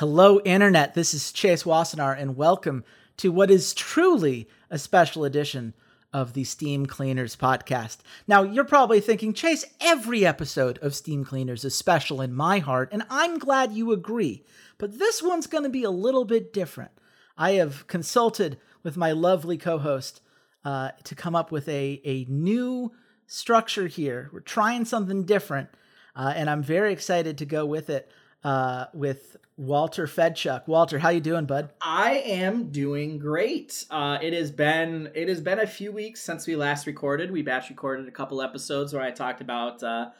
Hello, Internet. This is Chase Wassenaar, and welcome to what is truly a special edition of the Steam Cleaners podcast. Now, you're probably thinking, Chase, every episode of Steam Cleaners is special in my heart, and I'm glad you agree. But this one's going to be a little bit different. I have consulted with my lovely co host uh, to come up with a, a new structure here. We're trying something different, uh, and I'm very excited to go with it uh, with Walter Fedchuk. Walter, how you doing, bud? I am doing great. Uh, it has been it has been a few weeks since we last recorded. We batch recorded a couple episodes where I talked about uh,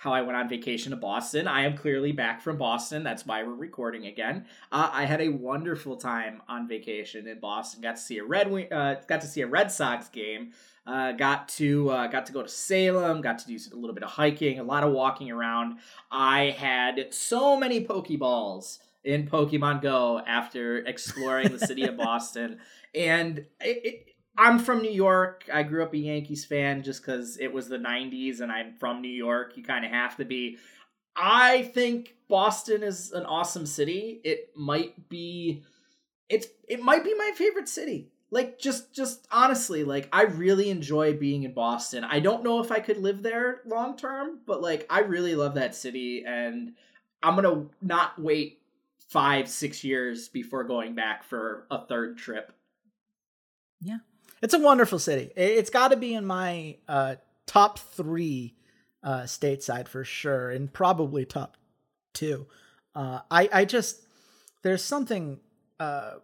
how I went on vacation to Boston. I am clearly back from Boston. That's why we're recording again. Uh, I had a wonderful time on vacation in Boston. Got to see a Red uh, got to see a Red Sox game. Uh, got to uh, got to go to Salem. Got to do a little bit of hiking, a lot of walking around. I had so many Pokeballs in Pokemon Go after exploring the city of Boston, and it, it, I'm from New York. I grew up a Yankees fan just because it was the 90s and I'm from New York. You kind of have to be. I think Boston is an awesome city. It might be it's it might be my favorite city. Like just just honestly, like I really enjoy being in Boston. I don't know if I could live there long term, but like I really love that city and I'm to not wait 5 6 years before going back for a third trip. Yeah. It's a wonderful city. It's got to be in my uh, top three uh, stateside for sure, and probably top two. Uh, I I just there's something. Uh,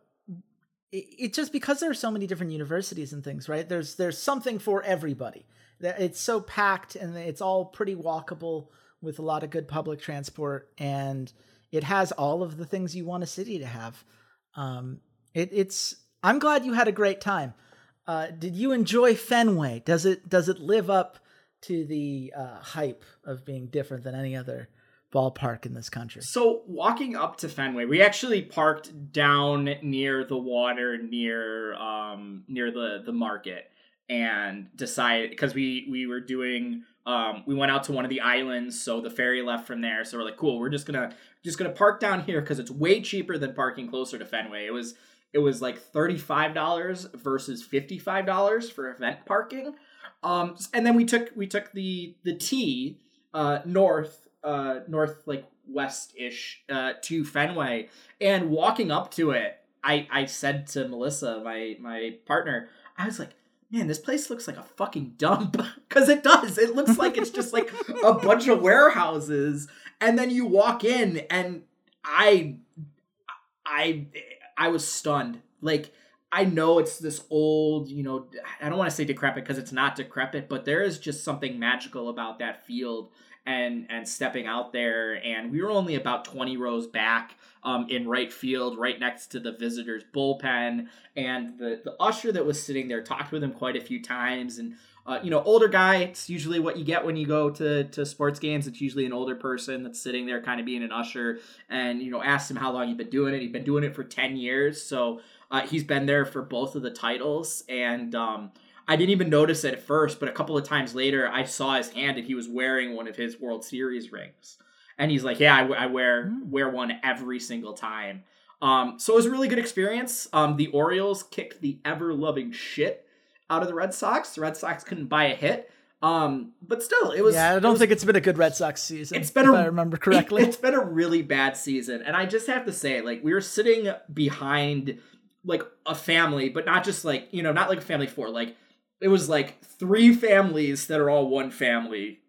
it, it just because there are so many different universities and things, right? There's there's something for everybody. It's so packed and it's all pretty walkable with a lot of good public transport, and it has all of the things you want a city to have. Um, it, it's I'm glad you had a great time. Uh, did you enjoy Fenway? Does it does it live up to the uh, hype of being different than any other ballpark in this country? So walking up to Fenway, we actually parked down near the water, near um, near the the market, and decided because we we were doing. Um, we went out to one of the islands, so the ferry left from there. So we're like, cool, we're just gonna just gonna park down here because it's way cheaper than parking closer to Fenway. It was it was like $35 versus $55 for event parking. Um, and then we took we took the the T uh, north uh, north like west ish uh, to Fenway and walking up to it, I I said to Melissa, my my partner, I was like, man, this place looks like a fucking dump because it does. It looks like it's just like a bunch of warehouses, and then you walk in and I I I was stunned. Like I know it's this old, you know, I don't want to say decrepit because it's not decrepit, but there is just something magical about that field and and stepping out there. And we were only about 20 rows back um, in right field, right next to the visitors' bullpen. And the the usher that was sitting there talked with him quite a few times and. Uh, you know, older guy. It's usually what you get when you go to to sports games. It's usually an older person that's sitting there, kind of being an usher, and you know, asked him how long he'd been doing it. He'd been doing it for ten years, so uh, he's been there for both of the titles, and um, I didn't even notice it at first, but a couple of times later, I saw his hand and he was wearing one of his World Series rings, and he's like, "Yeah, I, I wear mm. wear one every single time." Um, so it was a really good experience. Um, the Orioles kicked the ever loving shit out of the Red Sox. The Red Sox couldn't buy a hit. Um, but still, it was. Yeah, I don't was, think it's been a good Red Sox season. It's been, a, I remember correctly. It, it's been a really bad season, and I just have to say, like, we were sitting behind like a family, but not just like, you know, not like a family four. Like it was like three families that are all one family.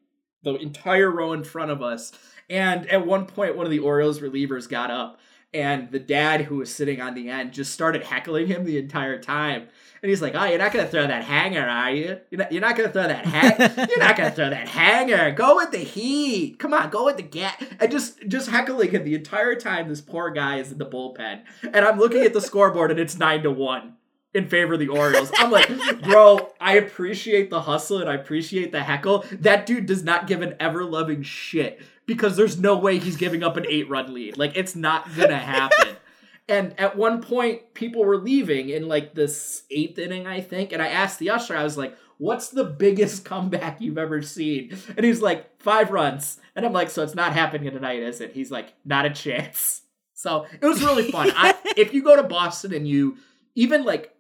The entire row in front of us. And at one point one of the Orioles relievers got up and the dad who was sitting on the end just started heckling him the entire time. And he's like, "Oh, you're not gonna throw that hanger, are you? You're not, you're not gonna throw that hang. you're not gonna throw that hanger. Go with the heat. Come on, go with the get." And just just heckling him the entire time. This poor guy is in the bullpen, and I'm looking at the scoreboard, and it's nine to one in favor of the Orioles. I'm like, bro, I appreciate the hustle and I appreciate the heckle. That dude does not give an ever loving shit because there's no way he's giving up an eight run lead. Like, it's not gonna happen. and at one point, people were leaving in like this eighth inning, I think. And I asked the usher, I was like, what's the biggest comeback you've ever seen? And he's like, five runs. And I'm like, so it's not happening tonight, is it? He's like, not a chance. So it was really fun. I, if you go to Boston and you even like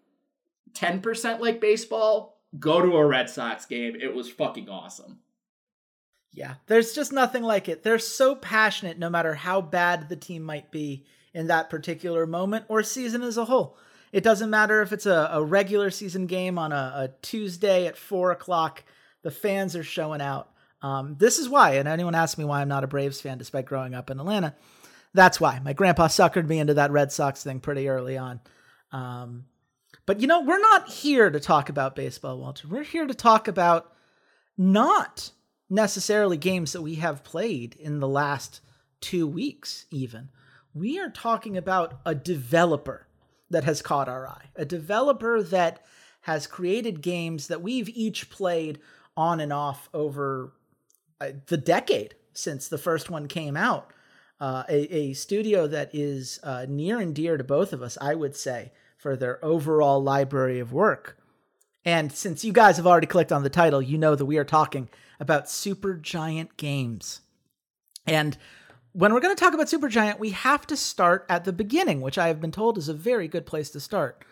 10% like baseball, go to a Red Sox game. It was fucking awesome. Yeah, there's just nothing like it. They're so passionate no matter how bad the team might be in that particular moment or season as a whole. It doesn't matter if it's a, a regular season game on a, a, Tuesday at four o'clock, the fans are showing out. Um, this is why, and anyone asks me why I'm not a Braves fan despite growing up in Atlanta, that's why. My grandpa suckered me into that Red Sox thing pretty early on. Um, but you know, we're not here to talk about baseball, Walter. We're here to talk about not necessarily games that we have played in the last two weeks, even. We are talking about a developer that has caught our eye, a developer that has created games that we've each played on and off over uh, the decade since the first one came out. Uh, a, a, studio that is uh, near and dear to both of us, I would say, for their overall library of work. And since you guys have already clicked on the title, you know that we are talking about Supergiant Games. And when we're going to talk about Supergiant, we have to start at the beginning, which I have been told is a very good place to start.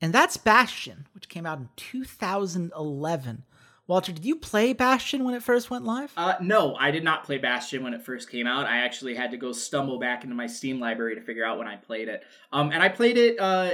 And that's Bastion, which came out in 2011. Walter, did you play Bastion when it first went live? Uh, no, I did not play Bastion when it first came out. I actually had to go stumble back into my Steam library to figure out when I played it. Um, and I played it uh,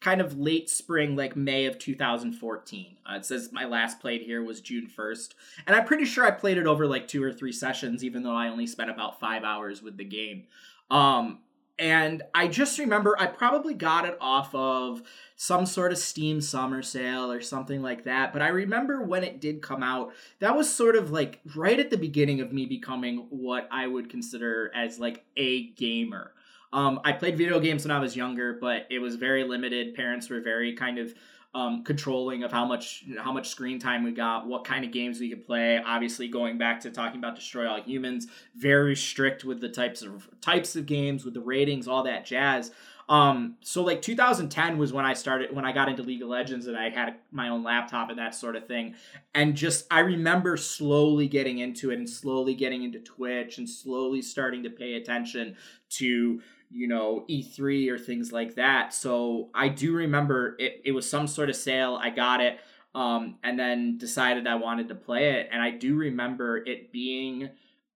kind of late spring, like May of 2014. Uh, it says my last played here was June 1st. And I'm pretty sure I played it over like two or three sessions, even though I only spent about five hours with the game. Um, and I just remember I probably got it off of some sort of Steam summer sale or something like that. But I remember when it did come out, that was sort of like right at the beginning of me becoming what I would consider as like a gamer. Um, I played video games when I was younger, but it was very limited. Parents were very kind of um, controlling of how much how much screen time we got, what kind of games we could play. Obviously, going back to talking about Destroy All Humans, very strict with the types of types of games, with the ratings, all that jazz. Um, so like 2010 was when I started when I got into League of Legends and I had my own laptop and that sort of thing. And just I remember slowly getting into it and slowly getting into Twitch and slowly starting to pay attention to you know E3 or things like that. So I do remember it. It was some sort of sale. I got it, um, and then decided I wanted to play it. And I do remember it being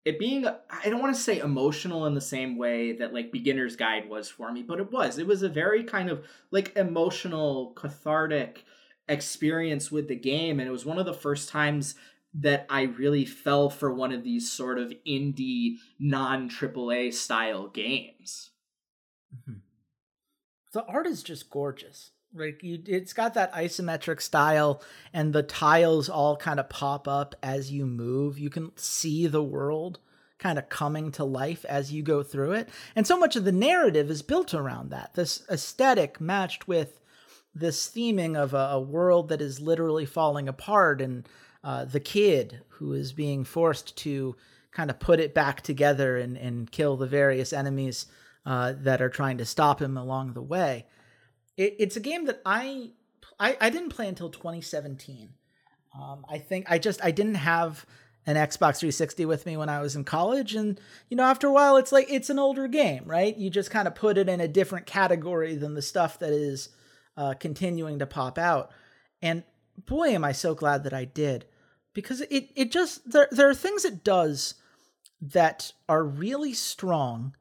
it being I don't want to say emotional in the same way that like beginner's guide was for me, but it was. It was a very kind of like emotional, cathartic experience with the game, and it was one of the first times that I really fell for one of these sort of indie non AAA style games. Mm-hmm. The art is just gorgeous. Like you, it's got that isometric style, and the tiles all kind of pop up as you move. You can see the world kind of coming to life as you go through it, and so much of the narrative is built around that. This aesthetic matched with this theming of a, a world that is literally falling apart, and uh, the kid who is being forced to kind of put it back together and, and kill the various enemies uh, that are trying to stop him along the way. It, it's a game that I, I, I didn't play until 2017. Um, I think I just I didn't have an Xbox 360 with me when I was in college, and you know after a while it's like it's an older game, right? You just kind of put it in a different category than the stuff that is uh, continuing to pop out. And boy, am I so glad that I did, because it it just there there are things it does that are really strong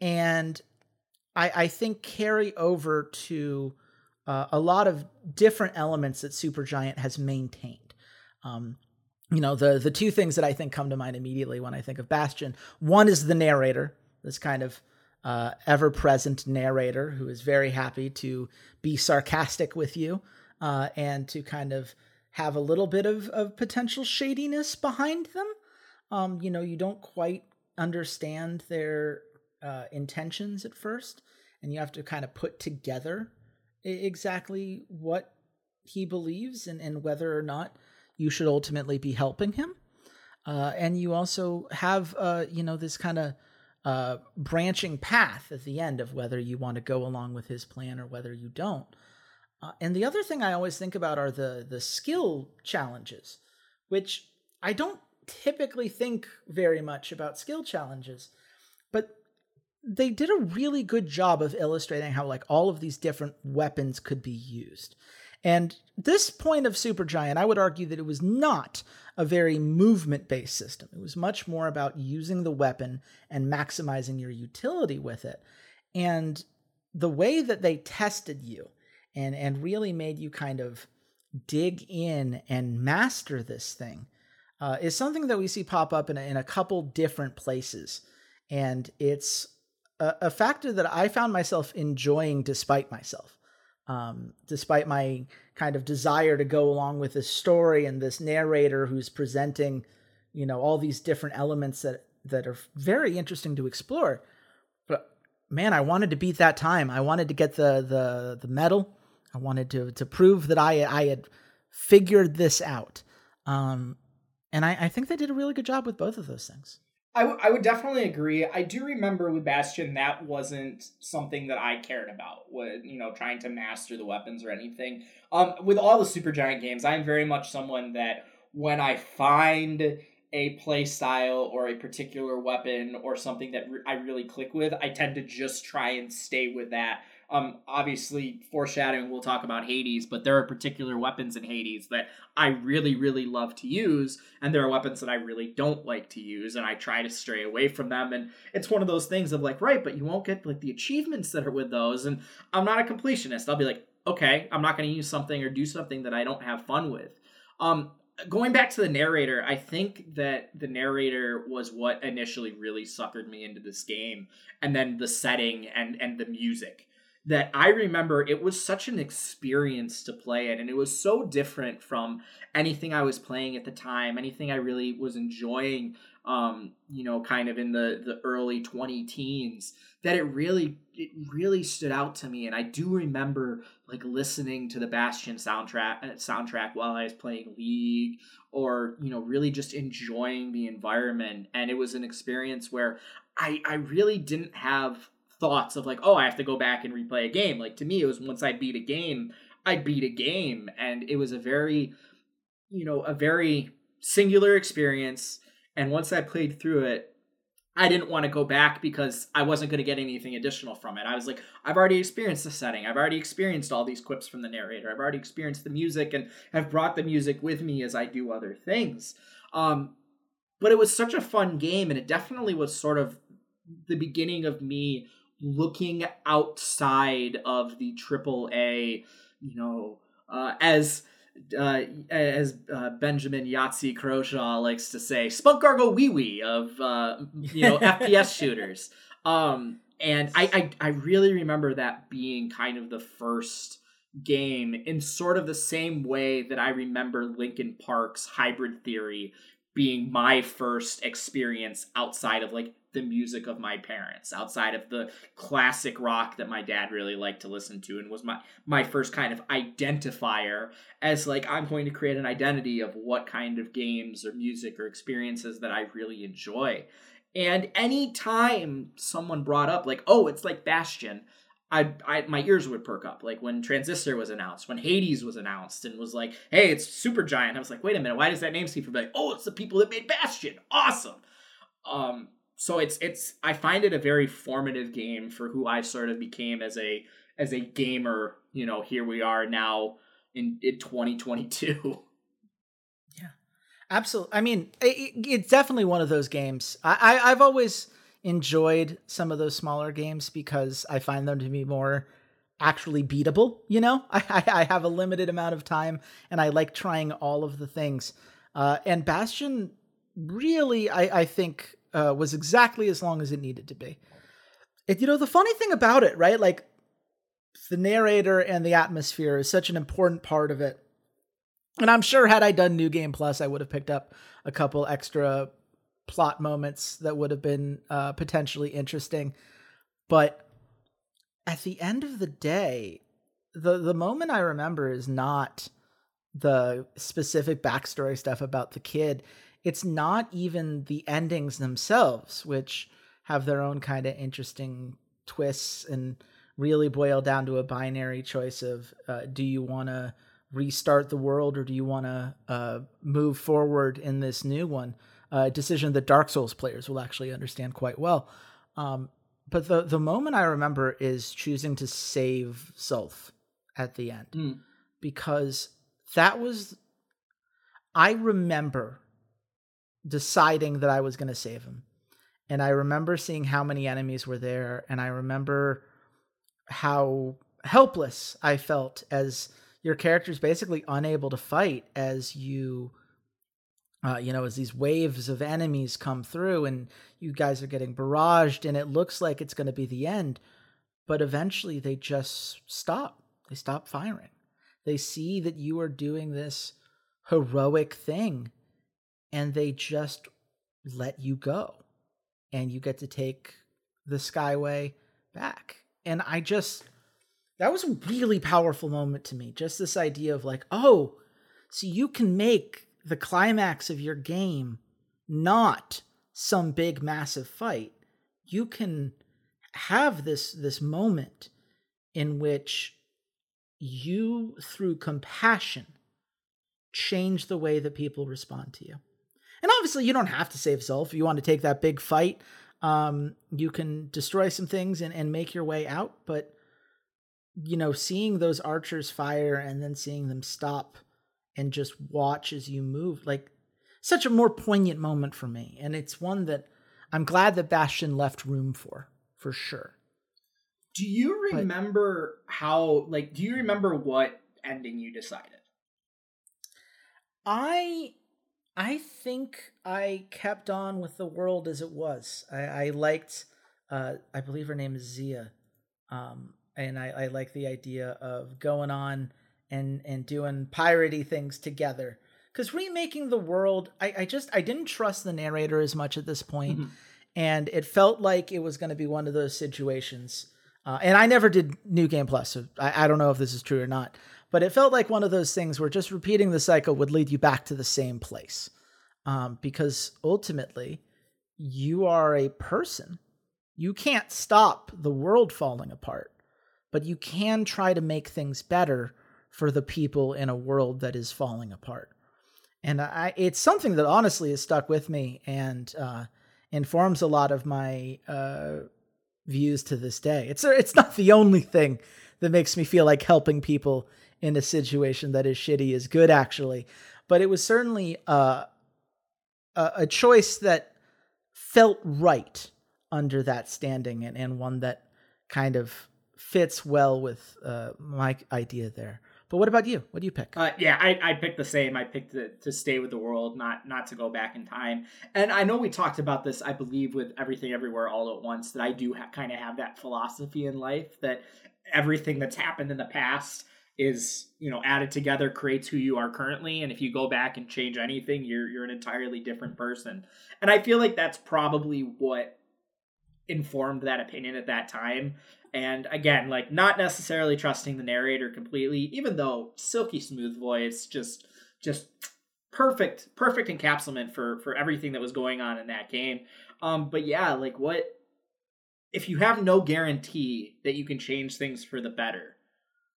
and I, I think carry over to uh, a lot of different elements that Supergiant has maintained. Um, you know, the the two things that I think come to mind immediately when I think of Bastion. One is the narrator, this kind of uh, ever present narrator who is very happy to be sarcastic with you uh, and to kind of have a little bit of, of potential shadiness behind them. Um, you know, you don't quite understand their uh, intentions at first, and you have to kind of put together exactly what he believes and, and whether or not you should ultimately be helping him. Uh, and you also have, uh, you know, this kind of uh, branching path at the end of whether you want to go along with his plan or whether you don't. Uh, and the other thing I always think about are the the skill challenges, which I don't typically think very much about skill challenges, but they did a really good job of illustrating how like all of these different weapons could be used. And this point of Supergiant, I would argue that it was not a very movement based system. It was much more about using the weapon and maximizing your utility with it. And the way that they tested you and, and really made you kind of dig in and master this thing uh, is something that we see pop up in a, in a couple different places. And it's a, a factor that I found myself enjoying despite myself um, despite my kind of desire to go along with this story and this narrator who's presenting, you know, all these different elements that that are very interesting to explore. But man, I wanted to beat that time. I wanted to get the the the medal. I wanted to to prove that I I had figured this out. Um, and I, I think they did a really good job with both of those things. I, w- I would definitely agree. I do remember with Bastion that wasn't something that I cared about. With you know trying to master the weapons or anything. Um, with all the Supergiant games, I'm very much someone that when I find a play style or a particular weapon or something that re- I really click with, I tend to just try and stay with that um, obviously, foreshadowing, we'll talk about Hades, but there are particular weapons in Hades that I really, really love to use, and there are weapons that I really don't like to use, and I try to stray away from them. And it's one of those things of like, right, but you won't get like the achievements that are with those. And I'm not a completionist. I'll be like, okay, I'm not going to use something or do something that I don't have fun with. Um, going back to the narrator, I think that the narrator was what initially really suckered me into this game, and then the setting and and the music that I remember it was such an experience to play it and it was so different from anything I was playing at the time, anything I really was enjoying um, you know, kind of in the the early 20 teens that it really it really stood out to me. And I do remember like listening to the Bastion soundtrack uh, soundtrack while I was playing League or you know really just enjoying the environment. And it was an experience where I I really didn't have thoughts of like, oh, I have to go back and replay a game. Like to me, it was once I beat a game, I beat a game, and it was a very, you know, a very singular experience. And once I played through it, I didn't want to go back because I wasn't going to get anything additional from it. I was like, I've already experienced the setting. I've already experienced all these quips from the narrator. I've already experienced the music and have brought the music with me as I do other things. Um, but it was such a fun game, and it definitely was sort of the beginning of me looking outside of the triple A, you know, uh, as uh, as uh, Benjamin Yahtzee Croshaw likes to say, spunk gargle wee wee of uh, you know FPS shooters. Um, and I, I I really remember that being kind of the first game in sort of the same way that I remember Linkin Park's Hybrid Theory being my first experience outside of like the music of my parents outside of the classic rock that my dad really liked to listen to and was my my first kind of identifier as like I'm going to create an identity of what kind of games or music or experiences that I really enjoy. And anytime someone brought up like, "Oh, it's like Bastion," I, I my ears would perk up. Like when transistor was announced when hades was announced and was like hey it's Supergiant i was like wait a minute why does that name seem familiar? Oh it's the people that made bastion. Awesome. Um so it's it's I find it a very formative game for who I sort of became as a as a gamer. You know, here we are now in in 2022. Yeah, absolutely. I mean, it, it's definitely one of those games. I, I I've always enjoyed some of those smaller games because I find them to be more actually beatable. You know, I, I have a limited amount of time and I like trying all of the things. Uh, and Bastion really, I, I think, uh, was exactly as long as it needed to be. It, you know, the funny thing about it, right? Like the narrator and the atmosphere is such an important part of it. And I'm sure had I done New Game Plus, I would have picked up a couple extra plot moments that would have been uh, potentially interesting. But at the end of the day, the the moment I remember is not the specific backstory stuff about the kid it's not even the endings themselves, which have their own kind of interesting twists and really boil down to a binary choice of uh, do you want to restart the world or do you want to uh, move forward in this new one? A uh, decision that Dark Souls players will actually understand quite well. Um, but the the moment I remember is choosing to save Zulf at the end Mm. because that was I remember deciding that I was going to save him. And I remember seeing how many enemies were there and I remember how helpless I felt as your character's basically unable to fight as you uh, you know, as these waves of enemies come through and you guys are getting barraged and it looks like it's going to be the end, but eventually they just stop. They stop firing. They see that you are doing this heroic thing and they just let you go. And you get to take the Skyway back. And I just, that was a really powerful moment to me. Just this idea of like, oh, so you can make the climax of your game not some big massive fight. You can have this this moment in which you through compassion change the way that people respond to you. And obviously you don't have to save Zulf. If you want to take that big fight, um, you can destroy some things and, and make your way out. But you know, seeing those archers fire and then seeing them stop and just watch as you move like such a more poignant moment for me and it's one that i'm glad that bastion left room for for sure Do you But- remember how like do you remember what ending you decided? i i think i kept on with the world as it was. I i liked uh i believe her name is zia. Um and i i like the idea of going on and and doing piratey things together. Because remaking the world I, I just i didn't trust the narrator as much at this point Mhm. and it felt like it was going to be one of those situations. Uh, and i never did new game plus so I, I don't know if this is true or not but it felt like one of those things where just repeating the cycle would lead you back to the same place um, because ultimately you are a person. You can't stop the world falling apart but you can try to make things better for the people in a world that is falling apart. And I, it's something that honestly has stuck with me and uh, informs a lot of my uh, views to this day. It's it's not the only thing that makes me feel like helping people in a situation that is shitty is good, actually, but it was certainly uh, a, choice that felt right under that standing and, and one that kind of fits well with uh, my idea there. But what about you? What do you pick? Uh, yeah, I, I picked the same. I picked to, to stay with the world, not not to go back in time. And I know we talked about this, I believe, with everything everywhere all at once. That I do ha- kind of have that philosophy in life that everything that's happened in the past is you know added together creates who you are currently. And if you go back and change anything you're you're an entirely different person. And i feel like that's probably what informed that opinion at that time. And again like not necessarily trusting the narrator completely even though silky smooth voice just just perfect perfect encapsulation for for everything that was going on in that game. Um but yeah like what if you have no guarantee that you can change things for the better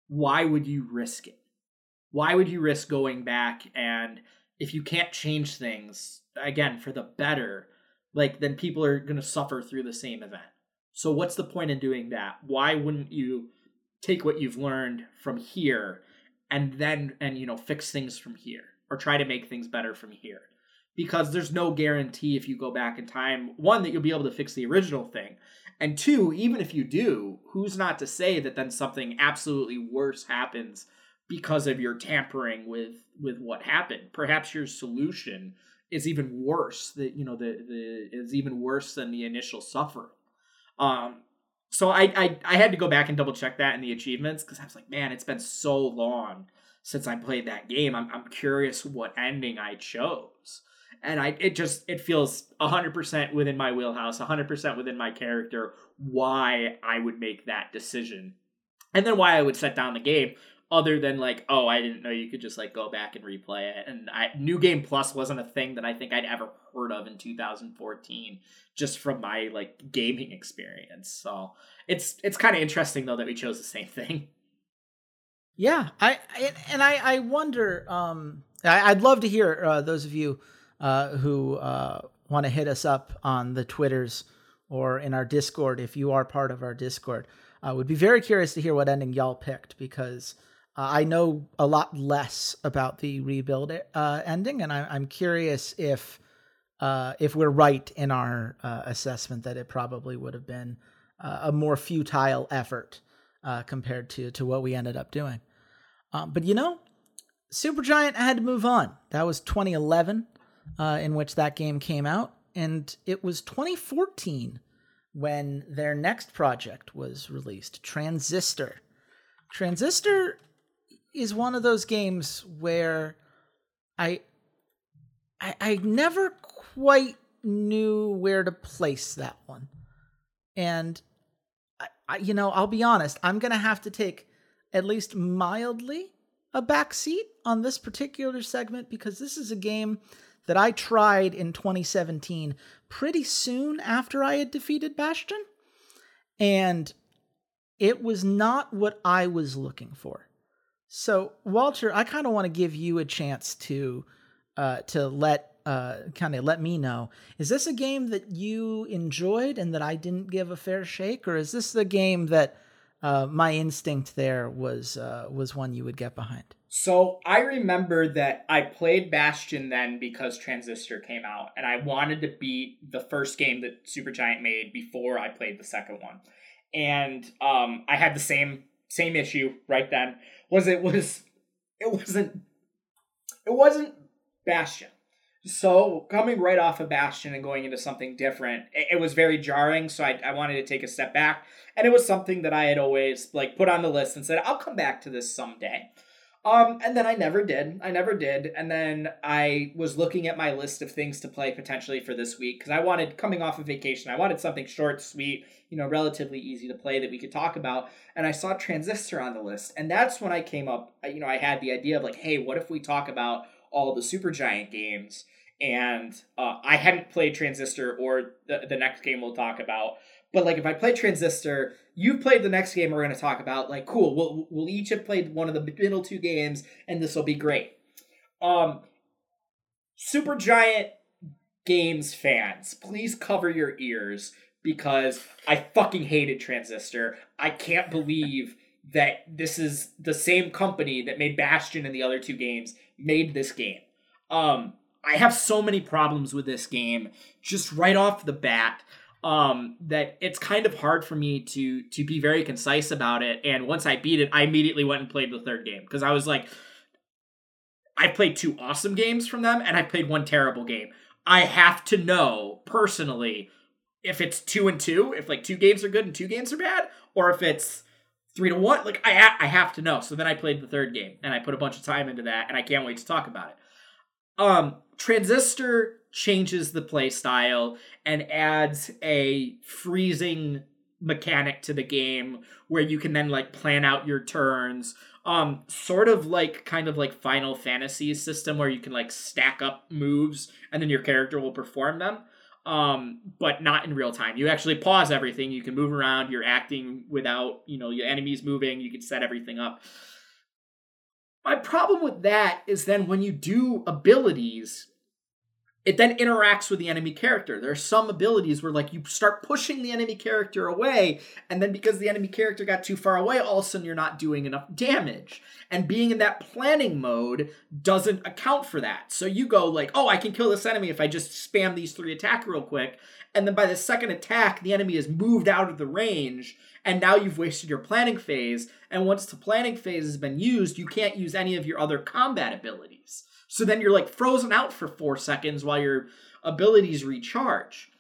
why would you risk it? Why would you risk going back? And if you can't change things again for the better like then people are going to suffer through the same event. So what's the point in doing that? Why wouldn't you take what you've learned from here and then and you know fix things from here or try to make things better from here? Because there's no guarantee if you go back in time one that you'll be able to fix the original thing and two even if you do who's not to say that then something absolutely worse happens because of your tampering with with what happened? Perhaps your solution is even worse that you know the the is even worse than the initial suffering. Um so I, I I had to go back and double check that in the achievements because I was like, man, it's been so long since I played that game. I'm I'm curious what ending I chose, and I it just it feels hundred percent within my wheelhouse, hundred percent within my character. Why I would make that decision, and then why I would set down the game. Other than like, oh, I didn't know you could just like go back and replay it, and I, New Game Plus wasn't a thing that I think I'd ever heard of in 2014, just from my like gaming experience. So it's it's kind of interesting though that we chose the same thing. Yeah, I, I and I I wonder. Um, I, I'd love to hear uh, those of you uh, who uh, want to hit us up on the twitters or in our Discord if you are part of our Discord. I would be very curious to hear what ending y'all picked because uh, I know a lot less about the rebuild uh, ending, and I, am curious if uh, if we're right in our assessment that it probably would have been a more futile effort compared to to what we ended up doing. Um, but you know, Supergiant had to move on. That was 2011 Uh, in which that game came out, and it was 2014 when their next project was released, Transistor. Transistor is one of those games where I I, I never quite knew where to place that one. And I, I, you know, I'll be honest, I'm going to have to take at least mildly a back seat on this particular segment because this is a game that I tried in 2017 pretty soon after I had defeated Bastion. And it was not what I was looking for. So, Walter, I kind of want to give you a chance to uh, to let uh, kind of let me know. Is this a game that you enjoyed and that I didn't give a fair shake, or is this the game that uh, my instinct there was uh, was one you would get behind? So I remember that I played Bastion then because Transistor came out, and I wanted to beat the first game that Supergiant made before I played the second one, and um, I had the same same issue right then was it was it wasn't it wasn't Bastion. So coming right off of Bastion and going into something different, it, it, was very jarring. So I, I wanted to take a step back, and it was something that I had always like put on the list and said I'll come back to this someday. Um, and then I never did. I never did. And then I was looking at my list of things to play potentially for this week because I wanted, coming off of vacation, I wanted something short, sweet, you know, relatively easy to play that we could talk about. And I saw Transistor on the list. And that's when I came up, you know, I had the idea of like, hey, what if we talk about all the Supergiant games? And uh, I hadn't played Transistor or the, the next game we'll talk about. But like if I play Transistor, you've played the next game we're going to talk about. Like, cool, we'll we'll each have played one of the middle two games, and this will be great. Um, Supergiant Games fans, please cover your ears because I fucking hated Transistor. I can't believe that this is the same company that made Bastion and the other two games made this game. Um, I have so many problems with this game just right off the bat um that it's kind of hard for me to to be very concise about it. And once i beat it i immediately went and played the third game because i was like i played two awesome games from them and i played one terrible game. I have to know personally if it's two and two if like two games are good and two games are bad or if it's three to one like i ha- i have to know. So then i played the third game and i put a bunch of time into that and i can't wait to talk about it. Um transistor changes the play style and adds a freezing mechanic to the game where you can then like plan out your turns. Um sort of like kind of like final fantasy system where you can like stack up moves and then your character will perform them. Um but not in real time. You actually pause everything. You can move around. You're acting without you know your enemies moving. You can set everything up. My problem with that is then when you do abilities it then interacts with the enemy character. There are some abilities where like you start pushing the enemy character away, and then because the enemy character got too far away, all of a sudden you're not doing enough damage. And being in that planning mode doesn't account for that. So you go like, oh, I can kill this enemy if I just spam these three attack real quick. And then by the second attack, the enemy has moved out of the range, and now you've wasted your planning phase. And once the planning phase has been used, you can't use any of your other combat abilities. So then you're like frozen out for four seconds while your abilities recharge.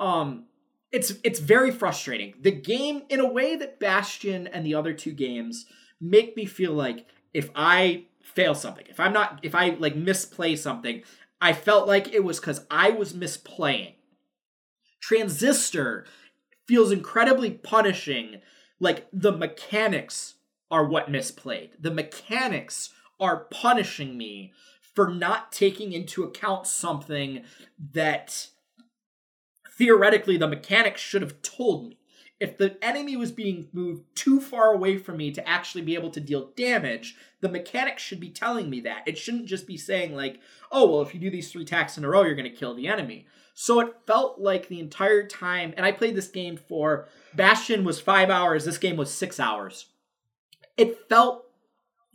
Um, it's it's very frustrating. The game, in a way that Bastion and the other two games make me feel like if I fail something, if I'm not, if I like misplay something, I felt like it was because I was misplaying. Transistor feels incredibly punishing. Like the mechanics are what misplayed. The mechanics are punishing me for not taking into account something that theoretically the mechanics should have told me. If the enemy was being moved too far away from me to actually be able to deal damage, the mechanics should be telling me that. It shouldn't just be saying, like, oh, well, if you do these three attacks in a row, you're going to kill the enemy. So it felt like the entire time, and I played this game for Bastion was five hours. This game was six hours. It felt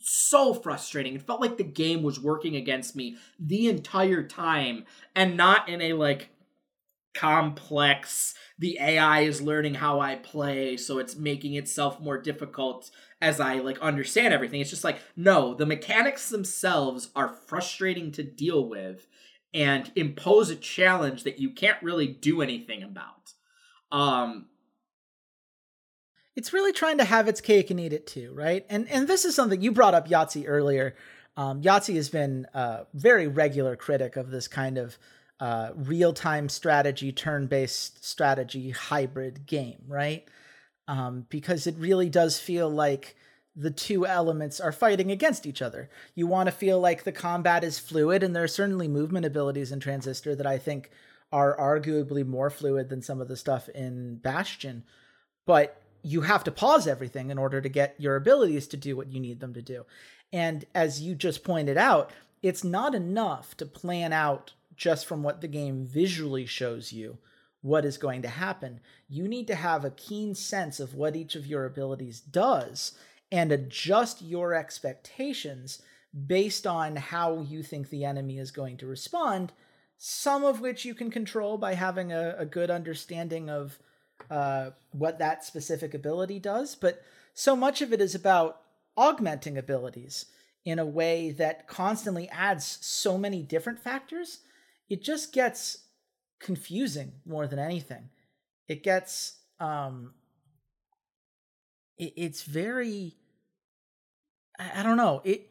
so frustrating. It felt like the game was working against me the entire time, and not in a like complex. The AI is learning how I play, so it's making itself more difficult as I like understand everything. It's just like no, the mechanics themselves are frustrating to deal with and impose a challenge that you can't really do anything about. Um it's really trying to have its cake and eat it too, right? And and this is something you brought up Yahtzee earlier. Um, Yahtzee has been a very regular critic of this kind of uh, real time strategy, turn based strategy hybrid game, right? Um, because it really does feel like the two elements are fighting against each other. You want to feel like the combat is fluid, and there are certainly movement abilities in Transistor that I think are arguably more fluid than some of the stuff in Bastion. But you have to pause everything in order to get your abilities to do what you need them to do. And as you just pointed out, it's not enough to plan out just from what the game visually shows you what is going to happen. You need to have a keen sense of what each of your abilities does and adjust your expectations based on how you think the enemy is going to respond, some of which you can control by having a, a good understanding of uh, what that specific ability does. But so much of it is about augmenting abilities in a way that constantly adds so many different factors. It just gets confusing more than anything. It gets um, it, it's very I don't know. It,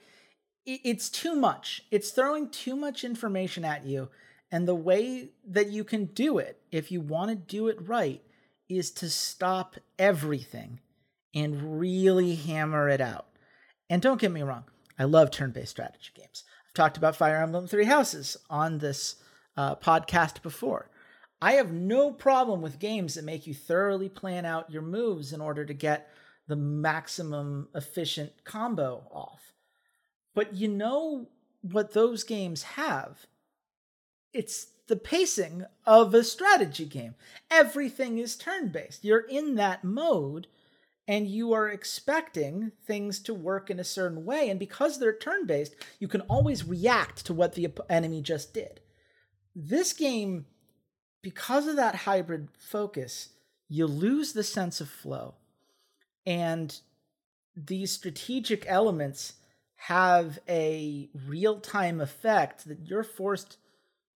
it it's too much. It's throwing too much information at you, and the way that you can do it, if you want to do it right, is to stop everything and really hammer it out. And don't get me wrong, I love turn-based strategy games. I've talked about Fire Emblem Three Houses on this uh, podcast before. I have no problem with games that make you thoroughly plan out your moves in order to get the maximum efficient combo off. But you know what those games have? It's the pacing of a strategy game. Everything is turn based. You're in that mode and you are expecting things to work in a certain way. And because they're turn based, you can always react to what the enemy just did. This game, because of that hybrid focus, you lose the sense of flow. And these strategic elements have a real time effect that you're forced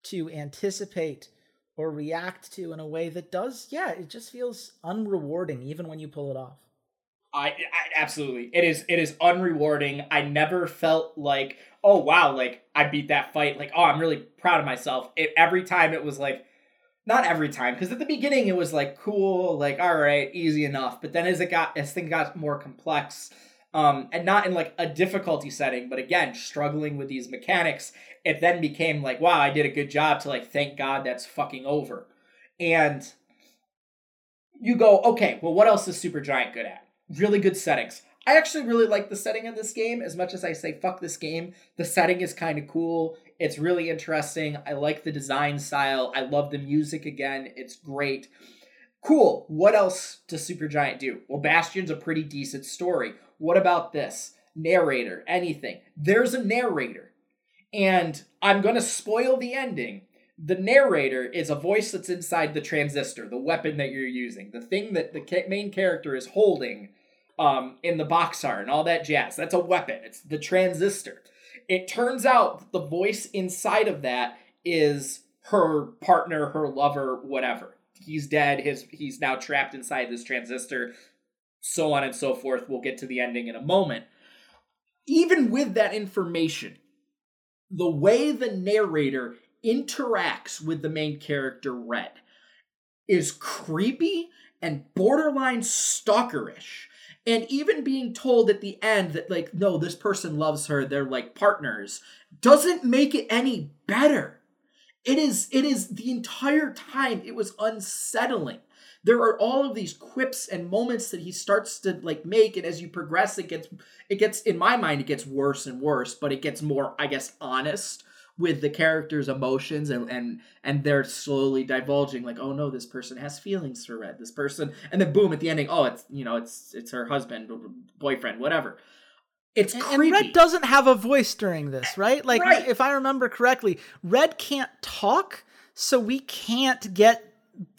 to anticipate or react to in a way that does, yeah, it just feels unrewarding even when you pull it off. I, I, absolutely. It is it is unrewarding. I never felt like oh wow like i beat that fight. Like oh i'm really proud of myself. It, every time it was like not every time because at the beginning it was like cool like all right easy enough. But then as it got as things got more complex um and not in like a difficulty setting but again struggling with these mechanics it then became like wow i did a good job to like thank god that's fucking over and you go okay well what else is Supergiant good at really good settings I actually really like the setting of this game as much as I say fuck this game. The setting is kind of cool. It's really interesting. I like the design style. I love the music again. It's great. Cool. What else does Supergiant do? Well, Bastion's a pretty decent story. What about this? Narrator, anything. There's a narrator. And I'm going to spoil the ending. The narrator is a voice that's inside the transistor, the weapon that you're using, the thing that the main character is holding um, in the box art and all that jazz. That's a weapon. It's the transistor. It turns out the voice inside of that is her partner, her lover, whatever. He's dead. His he's now trapped inside this transistor. So on and so forth. We'll get to the ending in a moment. Even with that information, the way the narrator interacts with the main character, Red, is creepy and borderline stalkerish and even being told at the end that like no this person loves her they're like partners doesn't make it any better it is it is the entire time it was unsettling there are all of these quips and moments that he starts to like make and as you progress it gets it gets in my mind it gets worse and worse but it gets more i guess honest with the characters' emotions and and and they're slowly divulging like, oh no, this person has feelings for Red. This person, and then boom at the ending, oh, it's you know, it's it's her husband, boyfriend, whatever. It's and, creepy. and Red doesn't have a voice during this, eh, right? Like, Right. if I remember correctly, Red can't talk, so we can't get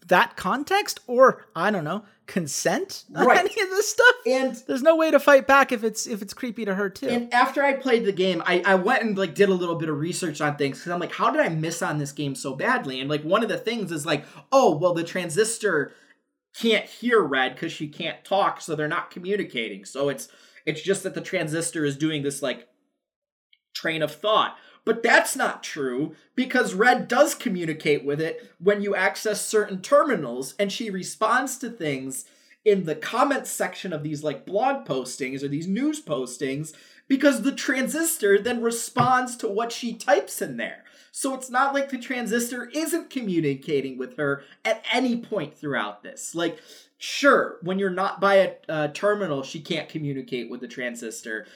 that context, or I don't know, consent on Right. any of this stuff. and There's no way to fight back if it's if it's creepy to her too. And after I played the game, I, I went and like did a little bit of research on things because I'm like, how did I miss on this game so badly? And like one of the things is like, oh well, the transistor can't hear red because she can't talk, so they're not communicating. So it's it's just that the transistor is doing this like train of thought. But that's not true because Red does communicate with it when you access certain terminals and she responds to things in the comments section of these like blog postings or these news postings because the transistor then responds to what she types in there. So it's not like the transistor isn't communicating with her at any point throughout this. Like, sure, when you're not by a, a terminal, she can't communicate with the transistor,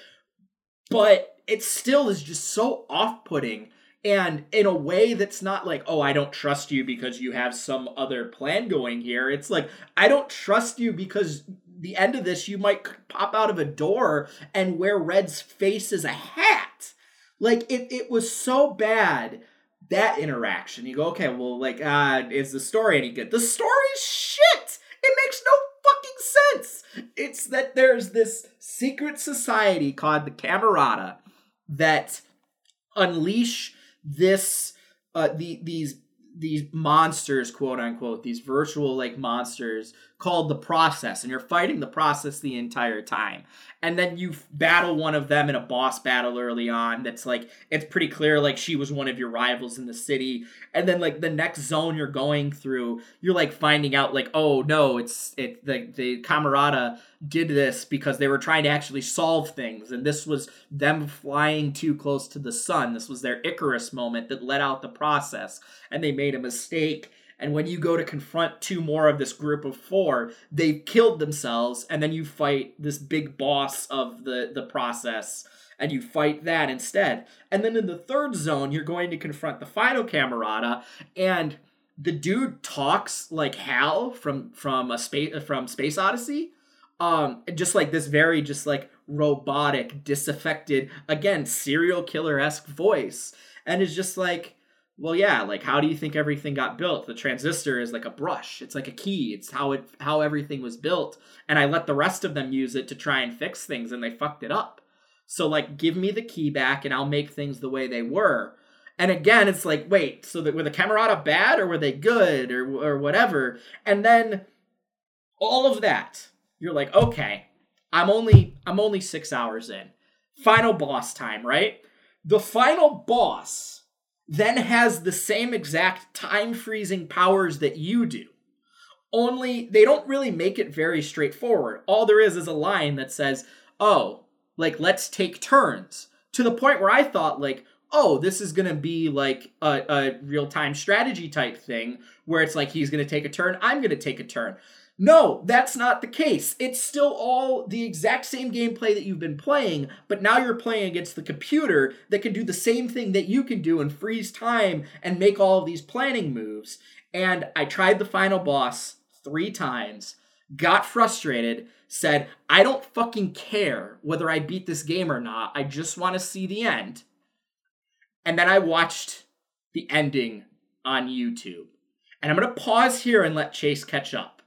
but it still is just so off putting and in a way that's not like, oh, I don't trust you because you have some other plan going here. It's like, I don't trust you because the end of this, you might pop out of a door and wear Red's face as a hat. Like, it, it was so bad that interaction. You go, okay, well, like, uh, is the story any good? The story's shit! It makes no fucking sense! It's that there's this secret society called the Camerata that unleash this uh the these these monsters quote unquote these virtual like monsters called the process and you're fighting the process the entire time. And then you battle one of them in a boss battle early on that's like it's pretty clear like she was one of your rivals in the city. And then like the next zone you're going through you're like finding out like oh no it's it the the camerata did this because they were trying to actually solve things. And this was them flying too close to the sun. This was their icarus moment that let out the process. And they made a mistake and when you go to confront two more of this group of four they've killed themselves and then you fight this big boss of the the process and you fight that instead. And then in the third zone you're going to confront the final camerata and the dude talks like hal from from a space from space odyssey um just like this very just like robotic disaffected again serial killer-esque voice. And it's just like well yeah like how do you think everything got built? The transistor is like a brush. It's like a key. It's how it how everything was built. And i let the rest of them use it to try and fix things and they fucked it up. So like give me the key back and i'll make things the way they were. And again it's like wait so that were the camerata bad or were they good or or whatever? And then all of that you're like okay i'm only i'm only six hours in. Final boss time right? The final boss then has the same exact time freezing powers that you do. Only they don't really make it very straightforward. All there is is a line that says oh like let's take turns. To the point where i thought like oh this is gonna be like a, a real-time strategy type thing where it's like he's gonna take a turn i'm gonna take a turn no, that's not the case. It's still all the exact same gameplay that you've been playing, but now you're playing against the computer that can do the same thing that you can do and freeze time and make all of these planning moves. And I tried the final boss three times, got frustrated, said, I don't fucking care whether I beat this game or not. I just want to see the end. And then I watched the ending on YouTube. And I'm going to pause here and let Chase catch up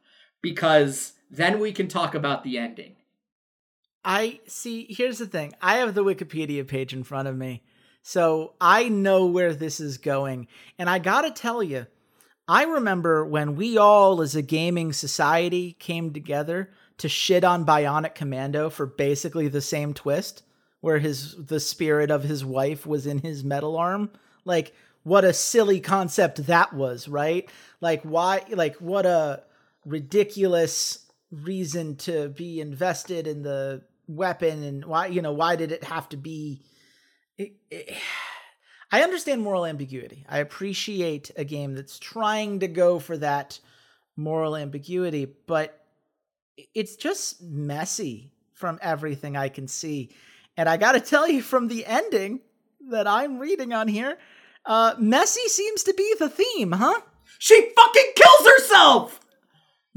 because then we can talk about the ending. I see. Here's the thing. I have the Wikipedia page in front of me, so I know where this is going. And I gotta tell you, I remember when we all, as a gaming society, came together to shit on Bionic Commando for basically the same twist, where his the spirit of his wife was in his metal arm. Like, what a silly concept that was, right? Like, why? Like, what a ridiculous reason to be invested in the weapon and why you know why did it have to be it, it, i understand moral ambiguity i appreciate a game that's trying to go for that moral ambiguity but it's just messy from everything i can see and i got to tell you from the ending that i'm reading on here Uh, messy seems to be the theme, huh? She fucking kills herself.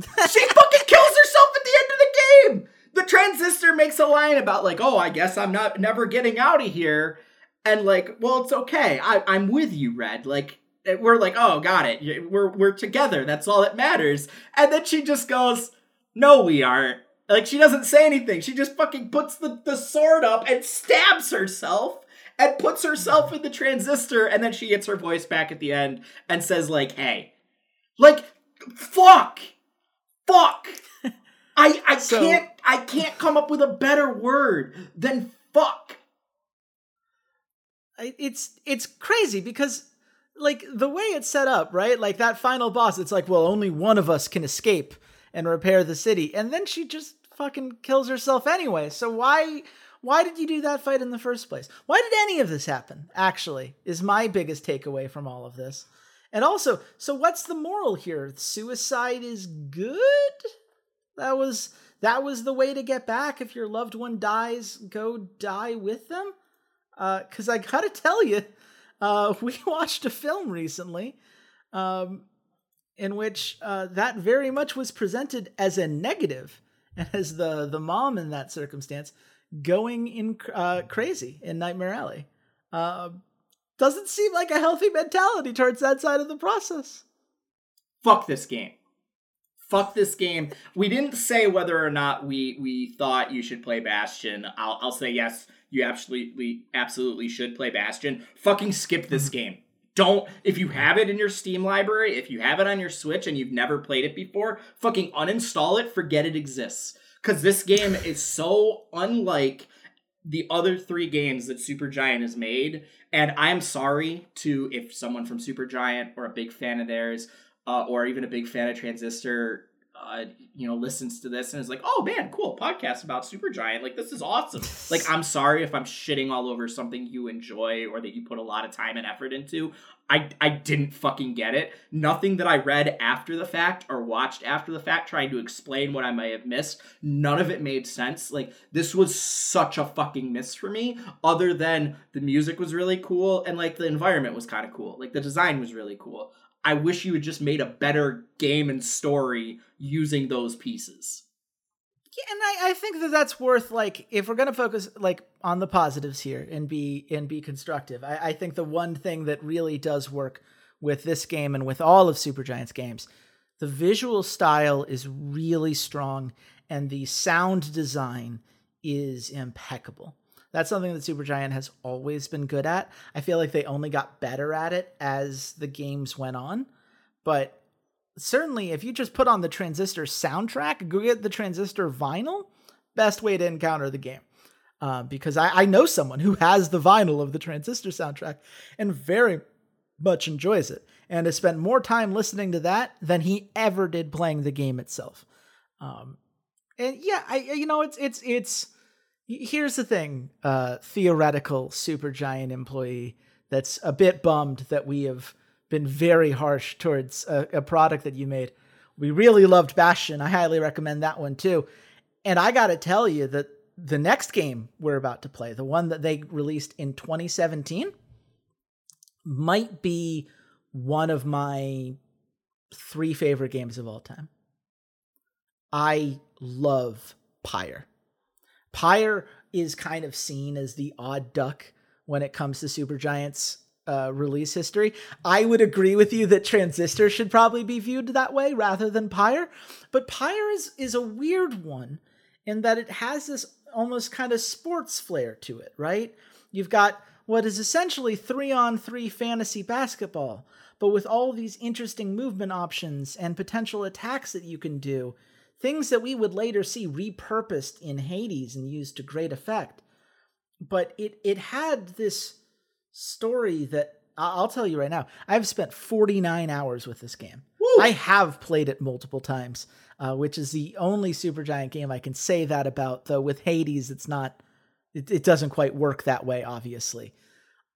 She fucking kills herself at the end of the game. The transistor makes a line about like, "Oh, I guess I'm not never getting out of here," and like, "Well, it's okay. I, I'm with you, Red." Like, we're like, "Oh, got it. We're we're together. That's all that matters." And then she just goes, "No, we aren't." Like, she doesn't say anything. She just fucking puts the the sword up and stabs herself and puts herself in the transistor, and then she gets her voice back at the end and says like, "Hey." Like, fuck, fuck. I I So- can't I can't come up with a better word than fuck. It's it's crazy because like the way it's set up, right? Like that final boss, it's like, well, only one of us can escape and repair the city, and then she just fucking kills herself anyway. So why why did you do that fight in the first place? Why did any of this happen? Actually, is my biggest takeaway from all of this. And also, so what's the moral here? Suicide is good? That was that was the way to get back if your loved one dies, go die with them? because I gotta tell you, uh, we watched a film recently um, in which uh, that very much was presented as a negative, and as the the mom in that circumstance going in uh, crazy in Nightmare Alley. Uh, doesn't seem like a healthy mentality towards that side of the process. Fuck this game. Fuck this game. We didn't say whether or not we we thought you should play Bastion. I'll I'll say yes. You absolutely absolutely should play Bastion. Fucking skip this game. Don't if you have it in your Steam library, if you have it on your Switch and you've never played it before, fucking uninstall it, forget it exists. Cuz this game is so unlike the other 3 games that Supergiant has made and I'm sorry to if someone from Supergiant or a big fan of theirs uh, or even a big fan of Transistor, uh, you know, listens to this and is like, "Oh man, cool podcast about Supergiant! Like this is awesome." like I'm sorry if I'm shitting all over something you enjoy or that you put a lot of time and effort into. I I didn't fucking get it. Nothing that I read after the fact or watched after the fact trying to explain what I may have missed. None of it made sense. Like this was such a fucking miss for me. Other than the music was really cool and like the environment was kind of cool. Like the design was really cool. I wish you had just made a better game and story using those pieces. Yeah, and I, I think that that's worth like if we're gonna focus like on the positives here and be and be constructive. I, I think the one thing that really does work with this game and with all of Supergiant's games, the visual style is really strong and the sound design is impeccable. That's something that Supergiant has always been good at. I feel like they only got better at it as the games went on, but certainly if you just put on the transistor soundtrack go get the transistor vinyl best way to encounter the game uh, because I, I know someone who has the vinyl of the transistor soundtrack and very much enjoys it and has spent more time listening to that than he ever did playing the game itself um, and yeah i you know it's it's it's here's the thing uh theoretical supergiant employee that's a bit bummed that we have been very harsh towards a, a product that you made. We really loved Bastion. I highly recommend that one too. And I got to tell you that the next game we're about to play, the one that they released in 2017, might be one of my three favorite games of all time. I love Pyre. Pyre is kind of seen as the odd duck when it comes to Supergiant's uh, release history. I would agree with you that Transistor should probably be viewed that way rather than Pyre, but Pyre is is a weird one in that it has this almost kind of sports flair to it, right? You've got what is essentially 3 on 3 fantasy basketball, but with all these interesting movement options and potential attacks that you can do, things that we would later see repurposed in Hades and used to great effect. But it it had this story that I'll tell you right now. I've spent 49 hours with this game. Woo! I have played it multiple times, uh, which is the only Supergiant game I can say that about. Though with Hades, it's not. It, it doesn't quite work that way, obviously.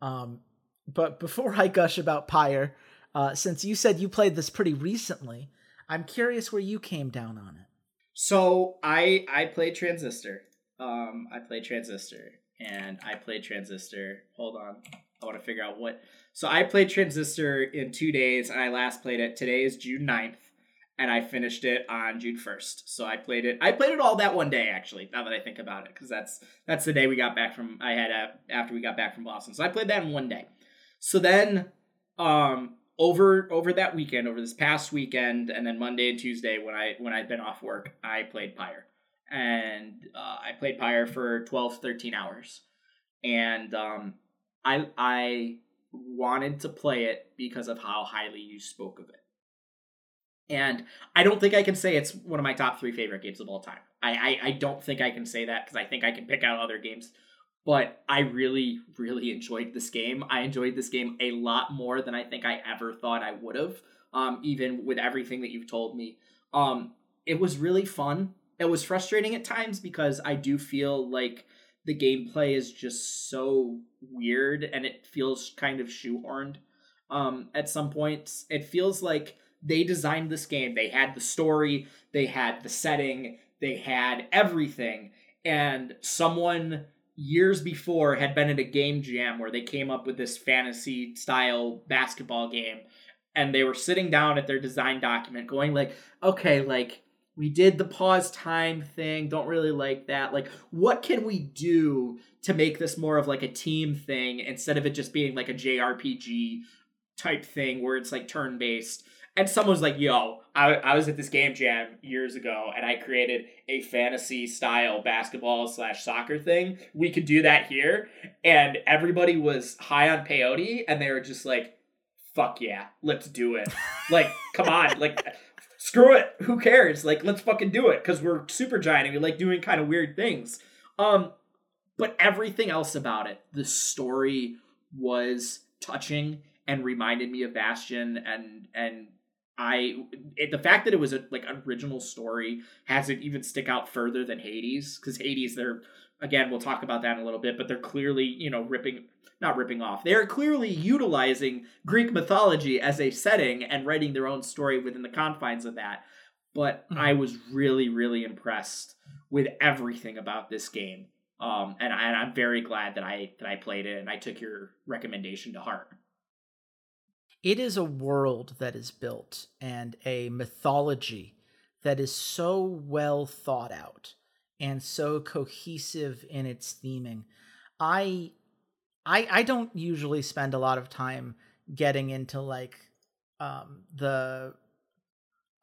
Um, but before I gush about Pyre, uh, since you said you played this pretty recently, I'm curious where you came down on it. So I I played Transistor. Um, I played Transistor, and I played Transistor. Hold on. I want to figure out what. So I played Transistor in two days, and I last played it. Today is June 9th, and I finished it on June 1st. So I played it. I played it all that one day, actually. Now that I think about it, because that's that's the day we got back from. I had a, after we got back from Boston. So I played that in one day. So then, um, over over that weekend, over this past weekend, and then Monday and Tuesday when I when I'd been off work, I played Pyre, and uh, I played Pyre for 12, 13 hours, and um, I I wanted to play it because of how highly you spoke of it. And I don't think I can say it's one of my top three favorite games of all time. I I, I don't think I can say that because I think I can pick out other games. But I really, really enjoyed this game. I enjoyed this game a lot more than I think I ever thought I would have. Um, even with everything that you've told me, um, it was really fun. It was frustrating at times because I do feel like the gameplay is just so weird and it feels kind of shoehorned um, at some points. It feels like they designed this game. They had the story, they had the setting, they had everything, and someone years before had been at a game jam where they came up with this fantasy style basketball game. And they were sitting down at their design document going like okay like we did the pause time thing. Don't really like that. Like what can we do to make this more of like a team thing instead of it just being like a jrpg type thing where it's like turn based and someone's like yo I, I was at this game jam years ago and i created a fantasy style basketball slash soccer thing we could do that here and everybody was high on peyote and they were just like fuck yeah let's do it like come on like screw it. Who cares? Like, let's fucking do it because we're Supergiant and we like doing kind of weird things. Um, but everything else about it, the story was touching and reminded me of Bastion and and I it, the fact that it was a like original story has it even stick out further than Hades? Because Hades they're again we'll talk about that in a little bit but they're clearly you know ripping not ripping off they're clearly utilizing Greek mythology as a setting and writing their own story within the confines of that. But mm-hmm. I was really really impressed with everything about this game um and, I, and I'm very glad that I that I played it and I took your recommendation to heart it is a world that is built and a mythology that is so well thought out and so cohesive in its theming. I I I don't usually spend a lot of time getting into like um the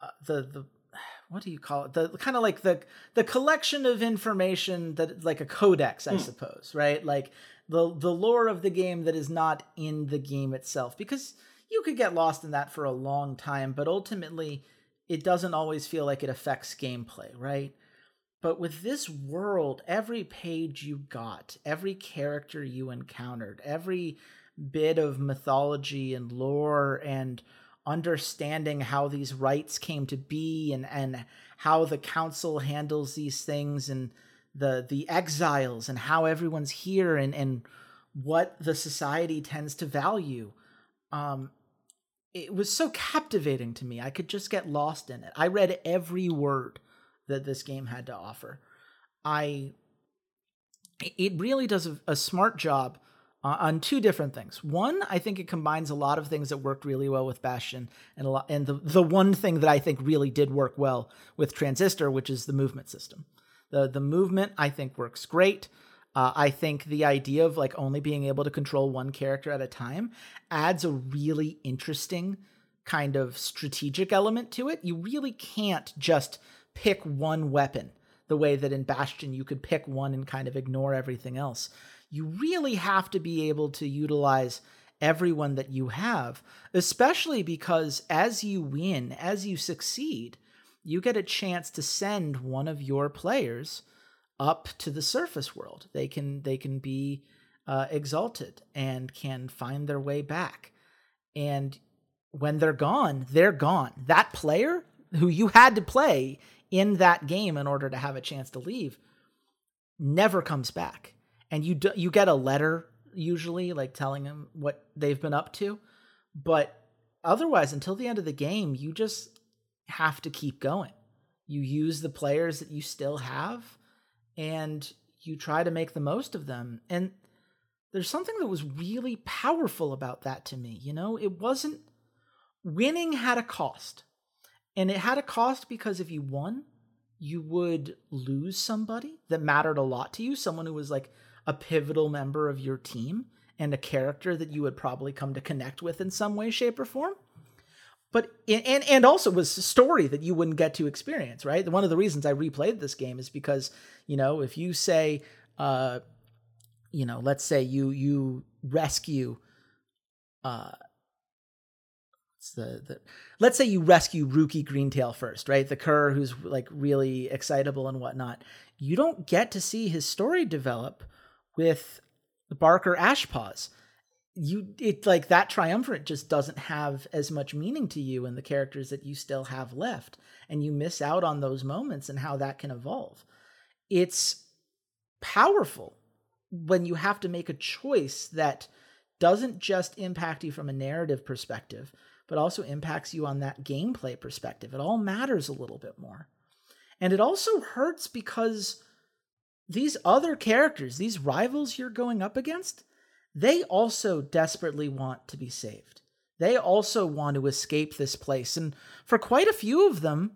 uh, the the what do you call it the kind of like the the collection of information that like a codex i mm. suppose right like the the lore of the game that is not in the game itself because you could get lost in that for a long time, but ultimately it doesn't always feel like it affects gameplay, right? But with this world, every page you got, every character you encountered, every bit of mythology and lore and understanding how these rites came to be and and how the council handles these things and the the exiles and how everyone's here and and what the society tends to value um it was so captivating to me. I could just get lost in it. I read every word that this game had to offer. I it really does a, a smart job uh, on two different things. One, I think it combines a lot of things that worked really well with Bastion, and a lot, and the the one thing that I think really did work well with Transistor, which is the movement system. the The movement I think works great. Uh, I think the idea of like only being able to control one character at a time adds a really interesting kind of strategic element to it. You really can't just pick one weapon the way that in Bastion you could pick one and kind of ignore everything else. You really have to be able to utilize everyone that you have, especially because as you win, as you succeed, you get a chance to send one of your players up to the surface world. They can they can be uh, exalted and can find their way back. And when they're gone, they're gone. That player who you had to play in that game in order to have a chance to leave never comes back. And you do, you get a letter usually like telling them what they've been up to, but otherwise until the end of the game, you just have to keep going. You use the players that you still have and you try to make the most of them. And there's something that was really powerful about that to me. You know, it wasn't winning had a cost. And it had a cost because if you won, you would lose somebody that mattered a lot to you, someone who was like a pivotal member of your team and a character that you would probably come to connect with in some way, shape, or form. But and and also was a story that you wouldn't get to experience, right? One of the reasons I replayed this game is because you know if you say, uh, you know, let's say you you rescue, uh, the, the let's say you rescue Rukey Greentail first, right? The cur who's like really excitable and whatnot. You don't get to see his story develop with the Barker Ashpaws. You it like that triumvirate just doesn't have as much meaning to you and the characters that you still have left, and you miss out on those moments and how that can evolve. It's powerful when you have to make a choice that doesn't just impact you from a narrative perspective, but also impacts you on that gameplay perspective. It all matters a little bit more. And it also hurts because these other characters, these rivals you're going up against, they also desperately want to be saved. They also want to escape this place. And for quite a few of them,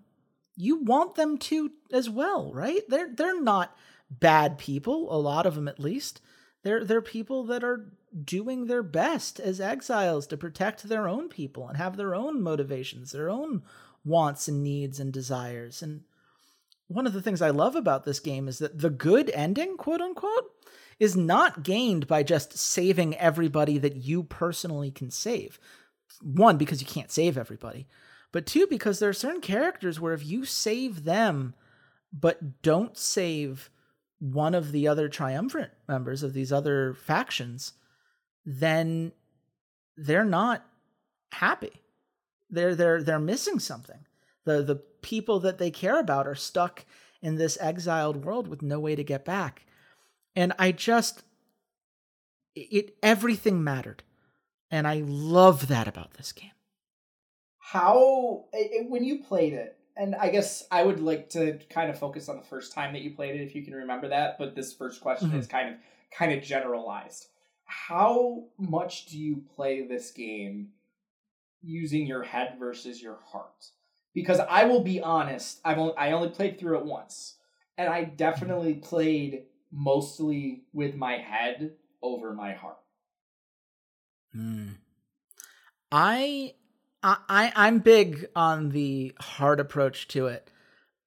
you want them to as well, right? They're they're not bad people, a lot of them at least. They're they're people that are doing their best as exiles to protect their own people and have their own motivations, their own wants and needs and desires. And one of the things I love about this game is that the good ending, quote unquote, is not gained by just saving everybody that you personally can save. One, because you can't save everybody, but two, because there are certain characters where if you save them but don't save one of the other triumvirate members of these other factions, then they're not happy. They're they're they're missing something. The the people that they care about are stuck in this exiled world with no way to get back. And I just it everything mattered. And I love that about this game. How it, when you played it, and I guess I would like to kind of focus on the first time that you played it if you can remember that, but this first question mm-hmm. is kind of kind of generalized how much do you play this game using your head versus your heart? Because I will be honest, I've only, I only played through it once, and I definitely played mostly with my head over my heart. Hmm. I I I'm big on the hard approach to it.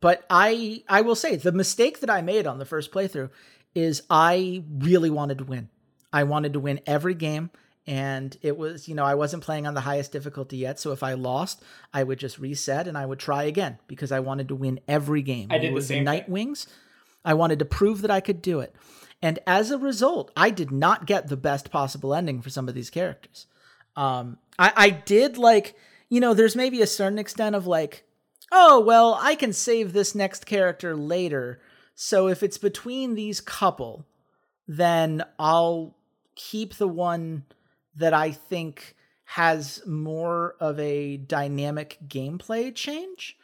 But I I will say the mistake that I made on the first playthrough is I really wanted to win. I wanted to win every game and it was you know i wasn't playing on the highest difficulty yet so if i lost i would just reset and i would try again because i wanted to win every game i did it was the, the Nightwings i wanted to prove that i could do it. And as a result i did not get the best possible ending for some of these characters. Um i i did like you know there's maybe a certain extent of like oh well i can save this next character later. So if it's between these couple then i'll keep the one that I think has more of a dynamic gameplay change.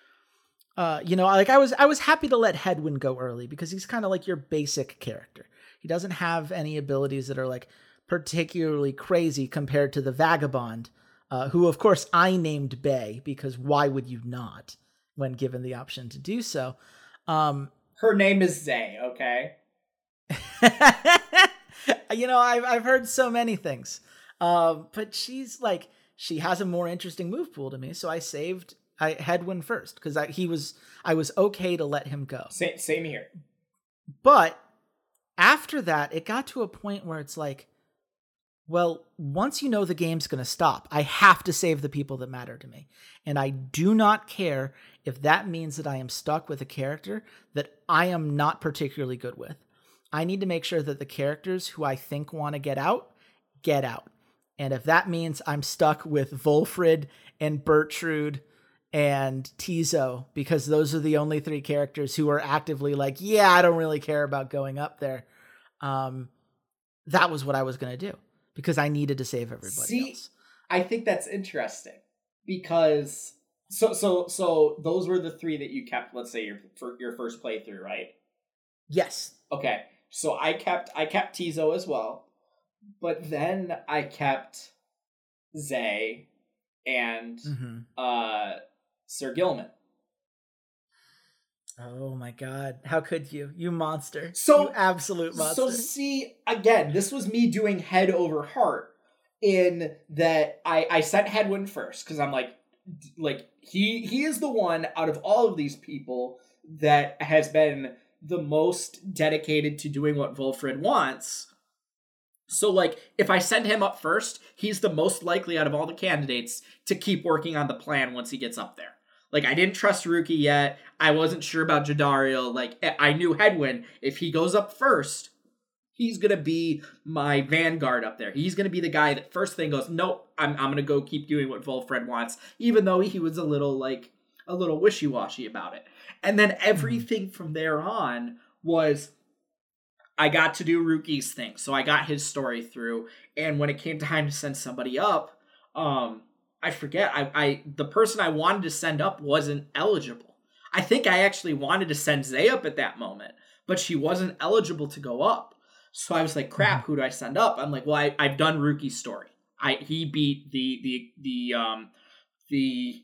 Uh, you know, like I was I was happy to let Hedwyn go early because he's kind of like your basic character. He doesn't have any abilities that are like particularly crazy compared to the vagabond, uh, who of course I named Bay because why would you not when given the option to do so? Um, Her name is Zay. Okay. you know, I've I've heard so many things, um, but she's like she has a more interesting move pool to me, so I saved I Hedwyn first because he was I was okay to let him go. Same, same here. But after that, it got to a point where it's like, well, once you know the game's going to stop, I have to save the people that matter to me. And I do not care if that means that I am stuck with a character that I am not particularly good with. I need to make sure that the characters who I think want to get out get out. And if that means I'm stuck with Volfred and Bertrude and Tizo, because those are the only three characters who are actively like, yeah, I don't really care about going up there. Um, that was what I was going to do because I needed to save everybody See, else. I think that's interesting because so so so those were the three that you kept. Let's say your for your first playthrough, right? Yes. Okay. So I kept I kept Tizo as well. but then I kept Zay and Mm-hmm. uh Sir Gilman. Oh my god. How could you? You monster. So- you absolute monster. So see, again, this was me doing head over heart in that I I sent Hedwyn first because I'm like like he he is the one out of all of these people that has been the most dedicated to doing what Volfred wants. So like if I send him up first, he's the most likely out of all the candidates to keep working on the plan once he gets up there. Like I didn't trust Rukey yet. I wasn't sure about Jodariel. Like eh, I knew Hedwyn, if he goes up first, he's gonna be my vanguard up there. He's gonna be the guy that first thing goes, nope, I'm I'm gonna go keep doing what Volfred wants, even though he was a little like a little wishy washy about it. And then everything from there on was I got to do Rukey's thing. So I got his story through. And when it came time to send somebody up, um, I forget, I, I the person I wanted to send up wasn't eligible. I think I actually wanted to send Zay up at that moment, but she wasn't eligible to go up. So I was like, crap, who do I send up? I'm like, well, I, I've done Rukey's story. I he beat the the the um the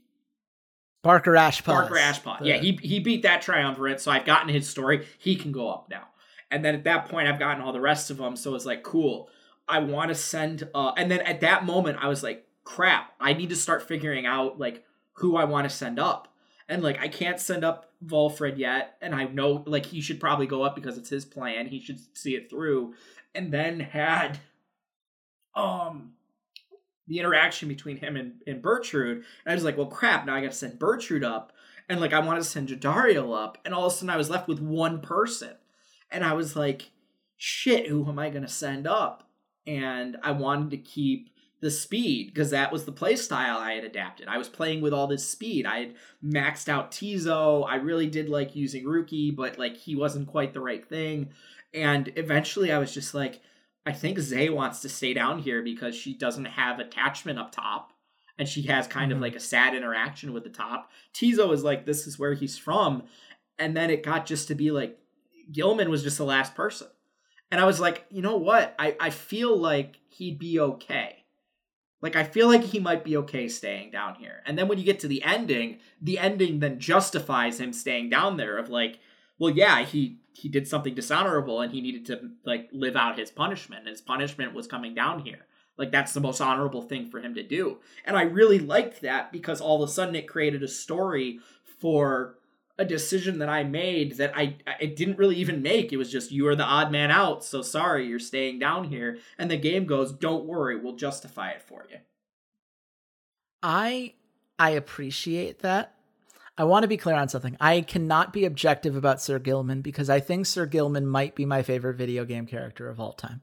Barker Ashpaw. Parker Ashpot. Yeah, he he beat that triumvirate, so I've gotten his story. He can go up now. And then at that point, I've gotten all the rest of them. So it's like, cool. I want to send. Uh, and then at that moment, I was like, crap. I need to start figuring out like who I want to send up. And like, I can't send up Volfred yet. And I know like he should probably go up because it's his plan. He should see it through. And then had um the interaction between him and, and Bertrude. And I was like, well, crap, now I got to send Bertrude up. And like, I want to send Jodariel up. And all of a sudden, I was left with one person. And I was like, shit, who am I to send up? And I wanted to keep the speed because that was the play style I had adapted. I was playing with all this speed. I had maxed out Tizo. I really did like using Rukey, but like he wasn't quite the right thing. And eventually I was just like, I think Zay wants to stay down here because she doesn't have attachment up top. And she has kind of Mhm. like a sad interaction with the top. Tizo is like, this is where he's from. And then it got just to be like, Gilman was just the last person. And I was like, you know what? I, I feel like he'd be okay. Like, I feel like he might be okay staying down here. And then when you get to the ending, the ending then justifies him staying down there of like, well, yeah, he he did something dishonorable and he needed to like live out his punishment. His punishment was coming down here. Like that's the most honorable thing for him to do. And I really liked that because all of a sudden it created a story for a decision that I made that I I didn't really even make. It was just you are the odd man out, so sorry, you're staying down here. And the game goes, "Don't worry, we'll justify it for you." I I appreciate that. I want to be clear on something. I cannot be objective about Sir Gilman because I think Sir Gilman might be my favorite video game character of all time.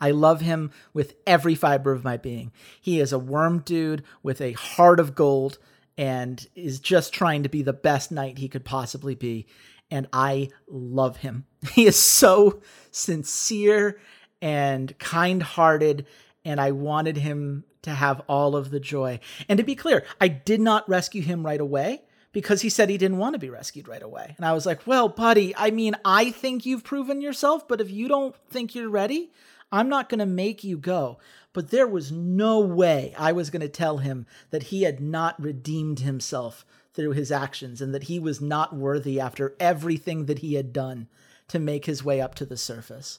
I love him with every fiber of my being. He is a worm dude with a heart of gold and is just trying to be the best knight he could possibly be. And I love him. He is so sincere and kind hearted. And I wanted him to have all of the joy. And to be clear, I did not rescue him right away because he said he didn't want to be rescued right away. And I was like, well, buddy, I mean, I think you've proven yourself, but if you don't think you're ready, I'm not going to make you go. But there was no way I was going to tell him that he had not redeemed himself through his actions and that he was not worthy after everything that he had done to make his way up to the surface.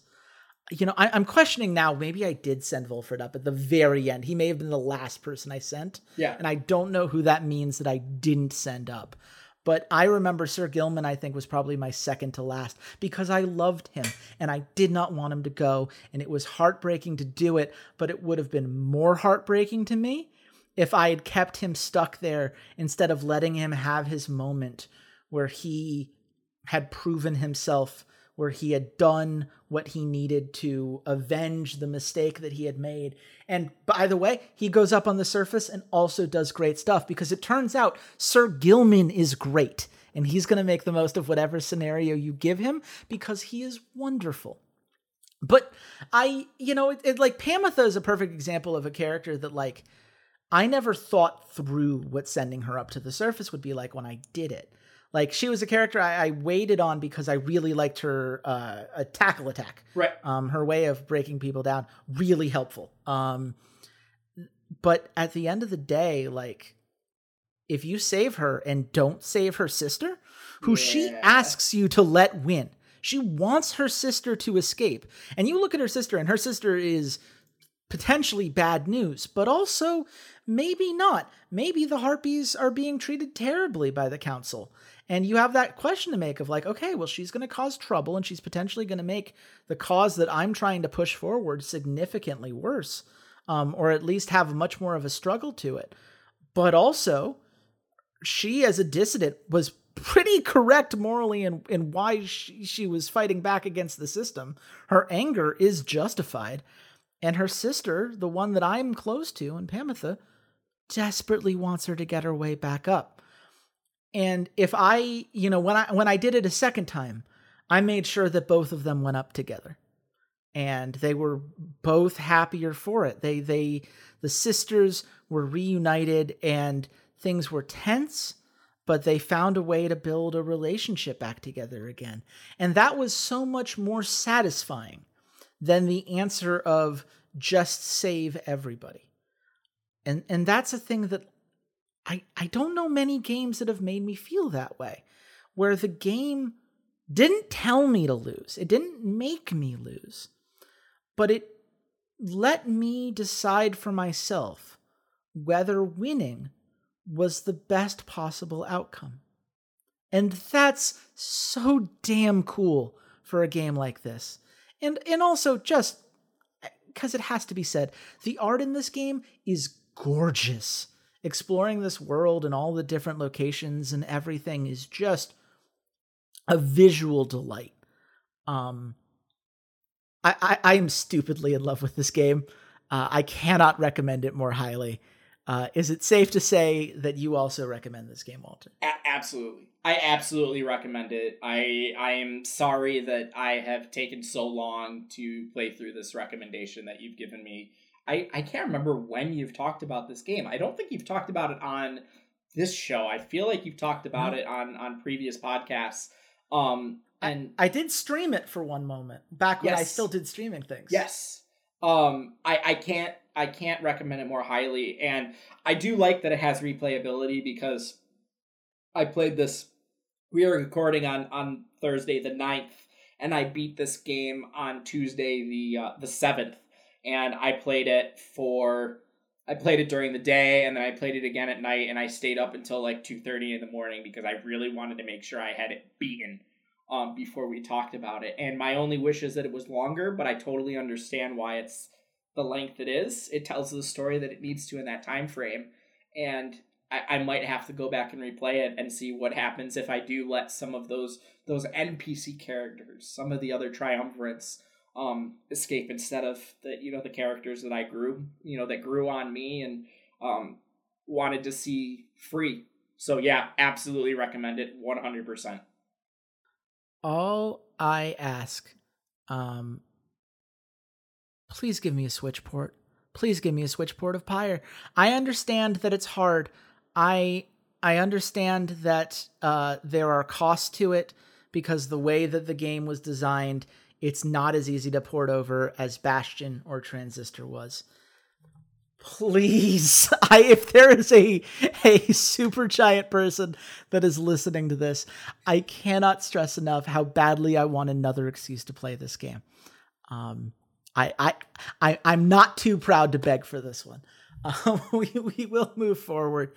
You know, I, am questioning now. Maybe I did send Volfred up at the very end. He may have been the last person I sent. Yeah. And I don't know who that means that I didn't send up. But I remember Sir Gilman, I think, was probably my second to last because I loved him and I did not want him to go. And it was heartbreaking to do it, but it would have been more heartbreaking to me if I had kept him stuck there instead of letting him have his moment where he had proven himself, where he had done what he needed to avenge the mistake that he had made. And by the way, he goes up on the surface and also does great stuff because it turns out Sir Gilman is great and he's going to make the most of whatever scenario you give him because he is wonderful. But I, you know, it, it, like Pamitha is a perfect example of a character that like I never thought through what sending her up to the surface would be like when I did it. Like she was a character I, I waited on because I really liked her uh, a tackle attack. Right. Um, her way of breaking people down really helpful. Um, but at the end of the day, like if you save her and don't save her sister, who she asks you to let win, she wants her sister to escape. And you look at her sister, and her sister is potentially bad news, but also maybe not. Maybe the harpies are being treated terribly by the council. And you have that question to make of like, okay, well, she's going to cause trouble and she's potentially going to make the cause that I'm trying to push forward significantly worse, um, or at least have much more of a struggle to it. But also, she as a dissident was pretty correct morally in, in why she, she was fighting back against the system. Her anger is justified. And her sister, the one that I'm close to, and Pamitha, desperately wants her to get her way back up. And if I, you know, when I when I did it a second time, I made sure that both of them went up together. And they were both happier for it. They they the sisters were reunited and things were tense, but they found a way to build a relationship back together again. And that was so much more satisfying than the answer of just save everybody. And and that's a thing that I I don't know many games that have made me feel that way where the game didn't tell me to lose. It didn't make me lose. But it let me decide for myself whether winning was the best possible outcome. And that's so damn cool for a game like this. And and also just cuz it has to be said, the art in this game is gorgeous. Exploring this world and all the different locations and everything is just a visual delight. Um I, I, I am stupidly in love with this game. Uh, I cannot recommend it more highly. Uh, is it safe to say that you also recommend this game, Walter? A- absolutely. I absolutely recommend it. I I am sorry that I have taken so long to play through this recommendation that you've given me. I, I can't remember when you've talked about this game. I don't think you've talked about it on this show. I feel like you've talked about No. it on on previous podcasts. Um and I did stream it for one moment back when I still did streaming things. Yes. Um I I can't I can't recommend it more highly and I do like that it has replayability because I played this we are recording on on Thursday the 9th and I beat this game on Tuesday the uh, the 7th and I played it for I played it during the day and then I played it again at night and I stayed up until like 2:30 in the morning because I really wanted to make sure I had it beaten um, before we talked about it. And my only wish is that it was longer, but I totally understand why it's the length it is. It tells the story that it needs to in that time frame, and I, might have to go back and replay it and see what happens if I do let some of those those NPC characters, some of the other triumvirates, um, escape instead of the you know the characters that I grew, you know, that grew on me and um, wanted to see free. So yeah, absolutely recommend it, one hundred percent. All I ask, um, please give me a switch port. Please give me a switch port of Pyre. I understand that it's hard. I I understand that uh, there are costs to it because the way that the game was designed, it's not as easy to port over as Bastion or Transistor was. Please, I if there is a a Supergiant person that is listening to this, I cannot stress enough how badly I want another excuse to play this game. Um, I, I, I, I'm not too proud to beg for this one. We, we will move forward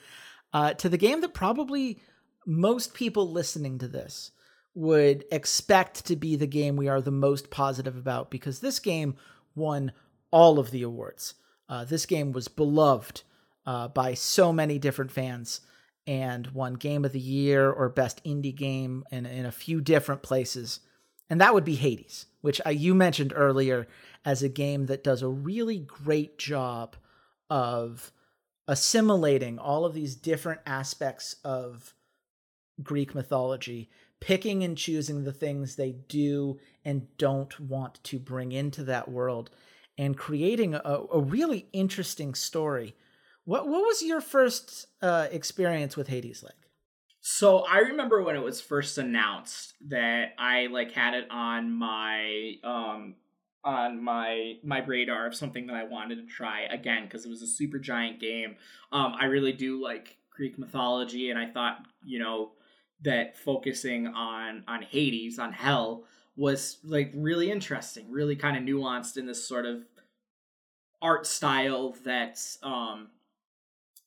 uh, to the game that probably most people listening to this would expect to be the game we are the most positive about because this game won all of the awards. Uh, this game was beloved uh, by so many different fans and won Game of the Year or Best Indie Game in, in a few different places. And that would be Hades, which I, you mentioned earlier as a game that does a really great job of assimilating all of these different aspects of Greek mythology, picking and choosing the things they do and don't want to bring into that world, and creating a, a really interesting story. What what was your first uh, experience with Hades like? So I remember when it was first announced that I like had it on my um on my my radar of something that I wanted to try again because it was a Supergiant game. Um, I really do like Greek mythology, and I thought you know that focusing on on Hades on Hell was like really interesting, really kind of nuanced in this sort of art style that's um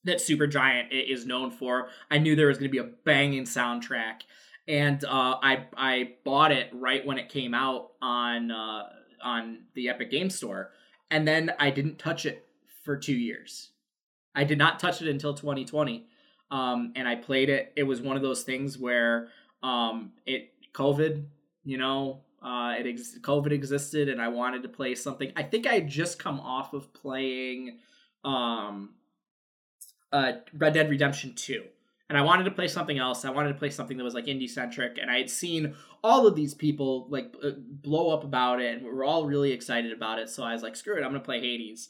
that Supergiant is known for. I knew there was going to be a banging soundtrack, and uh, I I bought it right when it came out on uh, on the Epic Game Store, and then I didn't touch it for two years. I did not touch it until 2020, um, and I played it. It was one of those things where um, it COVID, you know, uh, it ex- COVID existed, and I wanted to play something. I think I had just come off of playing um, uh, Red Dead Redemption 2. And I wanted to play something else. I wanted to play something that was like indie centric. And I had seen all of these people like uh, blow up about it. And we were all really excited about it. So I was like, screw it, I'm to play Hades.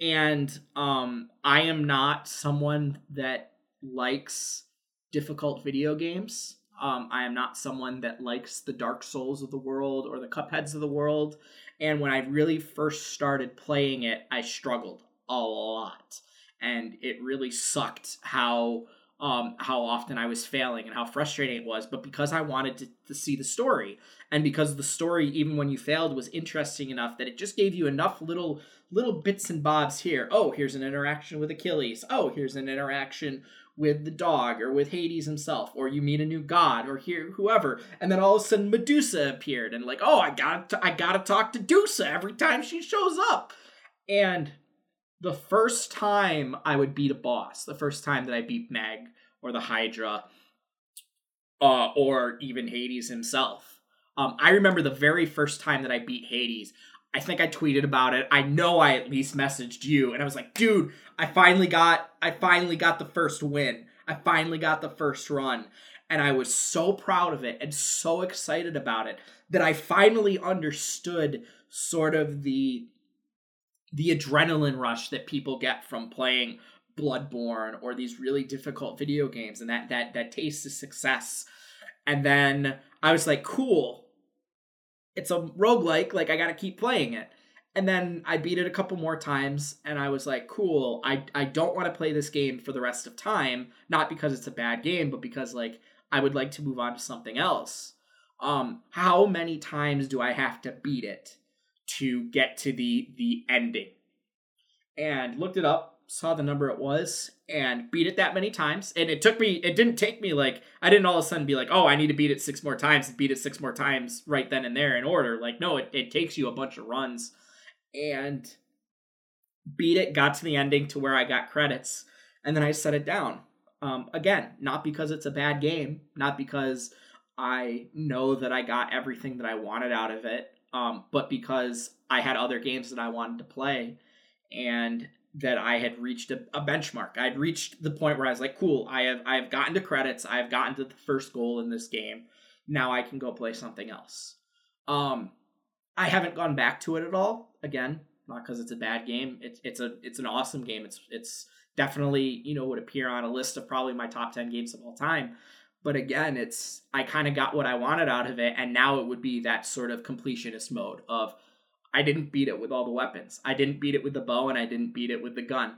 And um, I am not someone that likes difficult video games. Um, I am not someone that likes the Dark Souls of the world or the Cupheads of the world. And when I really first started playing it, I struggled a lot and it really sucked how um, how often I was failing and how frustrating it was. But because I wanted to, to see the story, and because the story, even when you failed, was interesting enough that it just gave you enough little little bits and bobs here. Oh, here's an interaction with Achilles. Oh, here's an interaction with the dog or with Hades himself, or you meet a new god or here whoever, and then all of a sudden Medusa appeared, and like, oh, I got I gotta talk to Dusa every time she shows up, and the first time I would beat a boss, the first time that I beat Meg or the Hydra, uh, or even Hades himself. Um, I remember the very first time that I beat Hades. I think I tweeted about it. I know I at least messaged you, and I was like, "Dude, I finally got, I finally got the first win. I finally got the first run." And I was so proud of it and so excited about it that I finally understood sort of the the adrenaline rush that people get from playing Bloodborne or these really difficult video games and that that that taste of success. And then I was like, cool. It's a roguelike, like I gotta keep playing it. And then I beat it a couple more times and I was like, cool, I I don't want to play this game for the rest of time, not because it's a bad game, but because like I would like to move on to something else. Um, how many times do I have to beat it to get to the the ending. And looked it up, saw the number it was, and beat it that many times. And it took me it didn't take me like I didn't all of a sudden be like, oh, I need to beat it six more times and beat it six more times right then and there in order. Like, no, it, it takes you a bunch of runs. And beat it, got to the ending to where I got credits, and then I set it down. Um, again, not because it's a bad game, not because I know that I got everything that I wanted out of it, um, but because I had other games that I wanted to play and that I had reached a, a, benchmark. I'd reached the point where I was like, cool, I have I have gotten to credits, I have gotten to the first goal in this game. Now I can go play something else. Um I haven't gone back to it at all. Again, not because it's a bad game. It's it's a it's an awesome game. It's it's definitely, you know, would appear on a list of probably my top 10 games of all time but again it's i kind of got what i wanted out of it and now it would be that sort of completionist mode of i didn't beat it with all the weapons i didn't beat it with the bow and i didn't beat it with the gun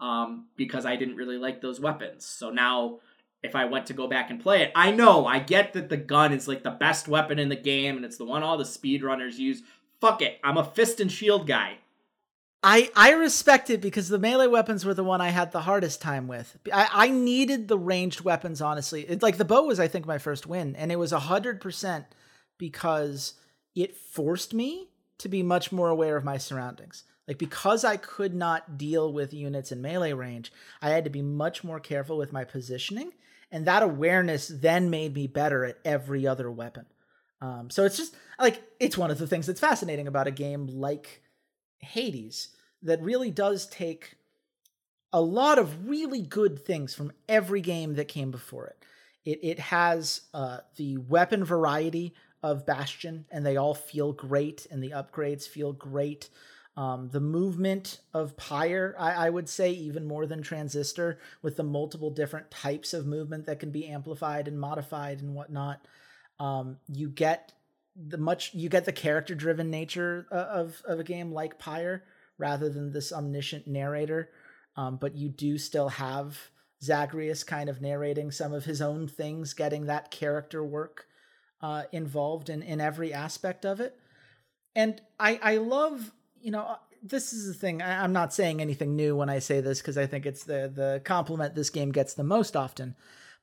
um, because i didn't really like those weapons so now if i went to go back and play it i know i get that the gun is like the best weapon in the game and it's the one all the speedrunners use fuck it i'm a fist and shield guy I I respect it because the melee weapons were the one I had the hardest time with. I, I needed the ranged weapons honestly. It, like the bow was I think my first win, and it was a hundred percent because it forced me to be much more aware of my surroundings. Like because I could not deal with units in melee range, I had to be much more careful with my positioning, and that awareness then made me better at every other weapon. Um, so it's just like it's one of the things that's fascinating about a game like Hades that really does take a lot of really good things from every game that came before it. It, it has uh, the weapon variety of Bastion, and they all feel great, and the upgrades feel great. Um, the movement of Pyre, I, I would say, even more than Transistor, with the multiple different types of movement that can be amplified and modified and whatnot. Um, you get the much you get the character driven nature uh, of of a game like Pyre rather than this omniscient narrator. Um, but you do still have Zagreus kind of narrating some of his own things, getting that character work uh, involved in in every aspect of it. And I I love you know uh, this is the thing. I, I'm not saying anything new when I say this because I think it's the the compliment this game gets the most often.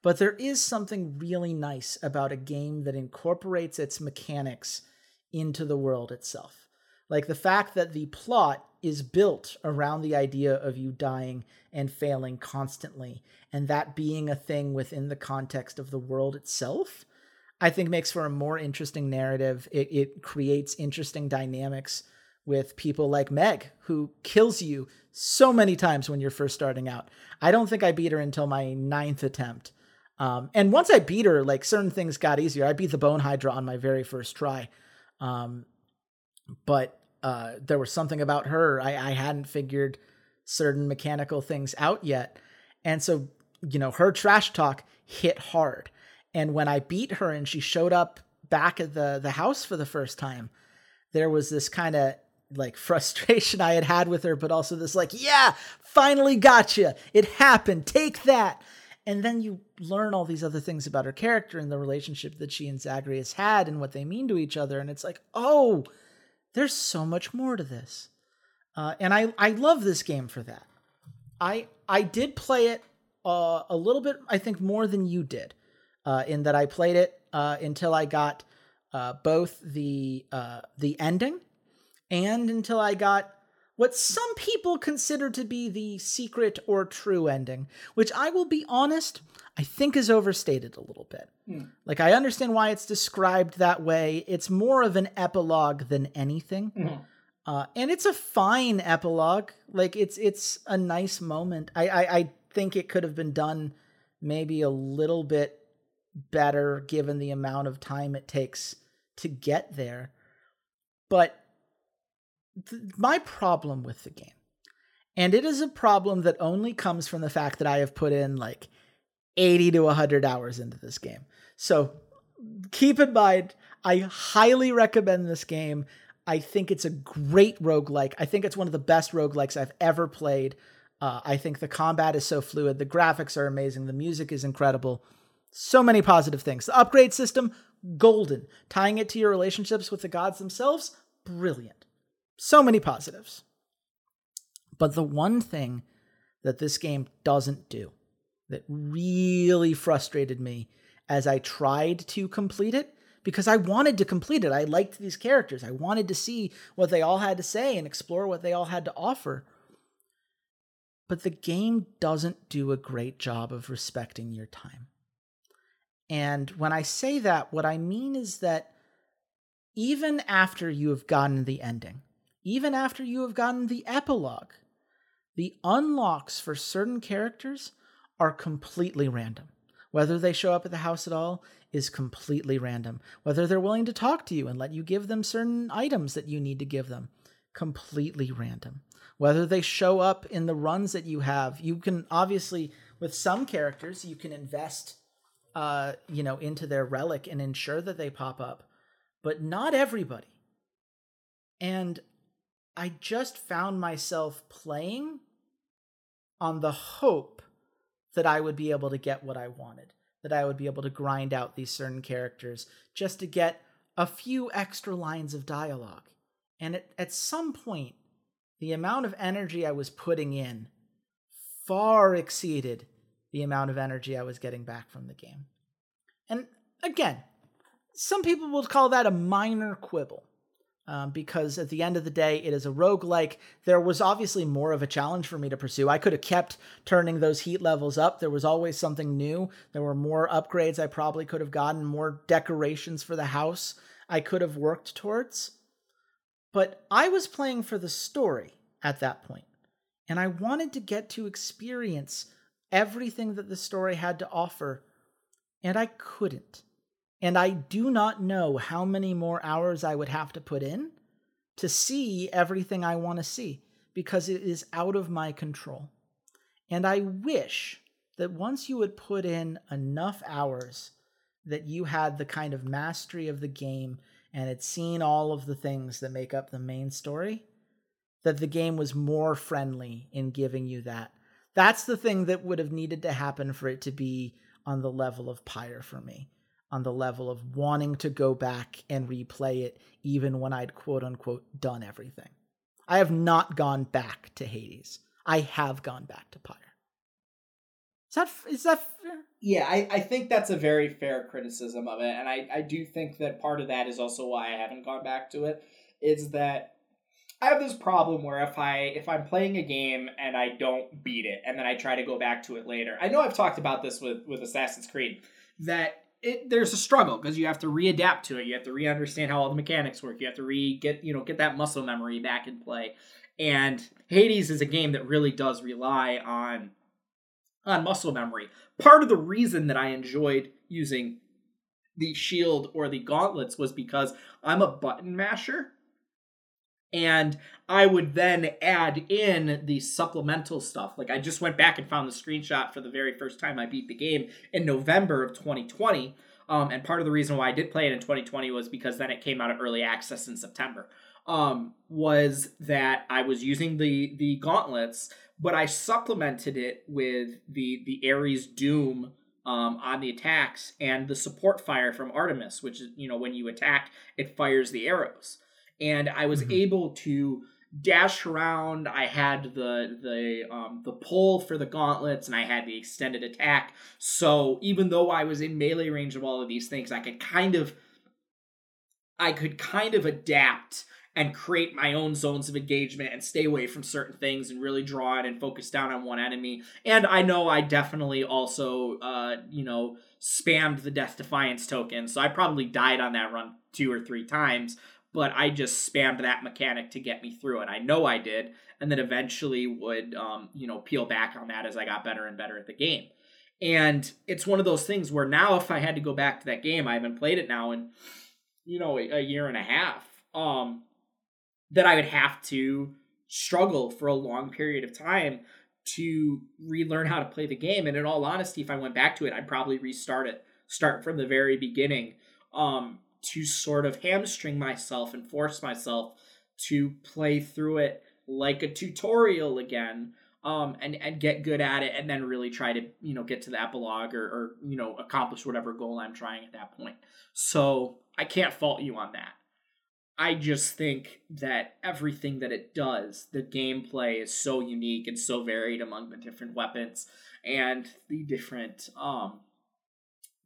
But there is something really nice about a game that incorporates its mechanics into the world itself. Like the fact that the plot is built around the idea of you dying and failing constantly, and that being a thing within the context of the world itself, I think makes for a more interesting narrative. It, it creates interesting dynamics with people like Meg, who kills you so many times when you're first starting out. I don't think I beat her until my ninth attempt. Um, and once I beat her, like certain things got easier. I beat the Bone Hydra on my very first try. Um, but uh, there was something about her. I, I hadn't figured certain mechanical things out yet. And so, you know, her trash talk hit hard. And when I beat her and she showed up back at the, the house for the first time, there was this kind of like frustration I had had with her, but also this like, yeah, finally got you. It happened. Take that and then you learn all these other things about her character and the relationship that she and Zagreus had and what they mean to each other. And it's like, oh, there's so much more to this. Uh, and I, I love this game for that. I I did play it uh, a little bit, I think more than you did, uh, in that I played it uh, until I got uh, both the uh, the ending and until I got what some people consider to be the secret or true ending, which I will be honest, I think is overstated a little bit. Hmm. Like, I understand why it's described that way. It's more of an epilogue than anything. Hmm. Uh, and it's a fine epilogue. Like, it's it's a nice moment. I, I, I think it could have been done maybe a little bit better given the amount of time it takes to get there. But th- my problem with the game, and it is a problem that only comes from the fact that I have put in like 80 to 100 hours into this game. So keep in mind, I highly recommend this game. I think it's a great roguelike. I think it's one of the best roguelikes I've ever played. Uh, I think the combat is so fluid. The graphics are amazing. The music is incredible. So many positive things. The upgrade system, golden. Tying it to your relationships with the gods themselves, brilliant. So many positives. But the one thing that this game doesn't do that really frustrated me as I tried to complete it because I wanted to complete it. I liked these characters. I wanted to see what they all had to say and explore what they all had to offer. But the game doesn't do a great job of respecting your time. And when I say that, what I mean is that even after you have gotten the ending, even after you have gotten the epilogue. The unlocks for certain characters are completely random. Whether they show up at the house at all is completely random. Whether they're willing to talk to you and let you give them certain items that you need to give them, completely random. Whether they show up in the runs that you have, you can obviously, with some characters, you can invest, uh, you know, into their relic and ensure that they pop up, but not everybody. And I just found myself playing on the hope that I would be able to get what I wanted, that I would be able to grind out these certain characters just to get a few extra lines of dialogue. And at, at some point, the amount of energy I was putting in far exceeded the amount of energy I was getting back from the game. And again, some people will call that a minor quibble um, because at the end of the day, it is a roguelike. There was obviously more of a challenge for me to pursue. I could have kept turning those heat levels up. There was always something new. There were more upgrades I probably could have gotten, more decorations for the house I could have worked towards. But I was playing for the story at that point, and I wanted to get to experience everything that the story had to offer, and I couldn't. And I do not know how many more hours I would have to put in to see everything I want to see because it is out of my control. And I wish that once you had put in enough hours that you had the kind of mastery of the game and had seen all of the things that make up the main story, that the game was more friendly in giving you that. That's the thing that would have needed to happen for it to be on the level of Pyre for me, on the level of wanting to go back and replay it, even when I'd quote unquote done everything. I have not gone back to Hades. I have gone back to Pyre. Is that is that fair? Yeah, I, I think that's a very fair criticism of it, and I, I do think that part of that is also why I haven't gone back to it. Is that I have this problem where if I if I'm playing a game and I don't beat it, and then I try to go back to it later. I know I've talked about this with with Assassin's Creed that it there's a struggle because you have to readapt to it. You have to re-understand how all the mechanics work. You have to re get you know get that muscle memory back in play. And Hades is a game that really does rely on on muscle memory. Part of the reason that I enjoyed using the shield or the gauntlets was because I'm a button masher. And I would then add in the supplemental stuff. Like I just went back and found the screenshot for the very first time I beat the game in November of 2020. Um, and part of the reason why I did play it in 2020 was because then it came out of early access in September. Um, was that I was using the the gauntlets, but I supplemented it with the the Ares Doom um, on the attacks and the support fire from Artemis, which is you know when you attack, it fires the arrows, and I was mm-hmm. able to dash around. I had the the um, the pull for the gauntlets, and I had the extended attack. So even though I was in melee range of all of these things, I could kind of I could kind of adapt and create my own zones of engagement and stay away from certain things and really draw it and focus down on one enemy. And I know I definitely also, uh, you know, spammed the Death Defiance token, so I probably died on that run two or three times, but I just spammed that mechanic to get me through it. I know I did, and then eventually would, um, you know, peel back on that as I got better and better at the game. And it's one of those things where now, if I had to go back to that game, I haven't played it now in, you know, a, year and a half. Um, that I would have to struggle for a long period of time to relearn how to play the game. And in all honesty, if I went back to it, I'd probably restart it, start from the very beginning, um, to sort of hamstring myself and force myself to play through it like a tutorial again. Um, and, and get good at it and then really try to, you know, get to the epilogue or, or, you know, accomplish whatever goal I'm trying at that point. So I can't fault you on that. I just think that everything that it does, the gameplay is so unique and so varied among the different weapons and the different um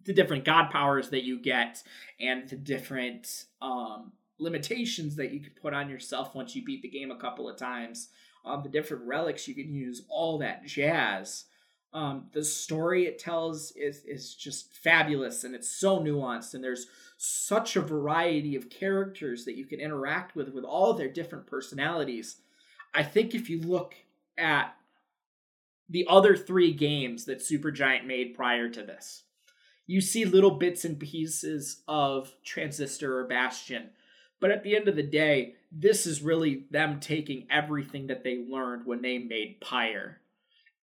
the different god powers that you get and the different um limitations that you can put on yourself once you beat the game a couple of times. Um the different relics you can use, all that jazz. Um, the story it tells is is just fabulous and it's so nuanced and there's such a variety of characters that you can interact with with all their different personalities. I think if you look at the other three games that Supergiant made prior to this, you see little bits and pieces of Transistor or Bastion. But at the end of the day, this is really them taking everything that they learned when they made Pyre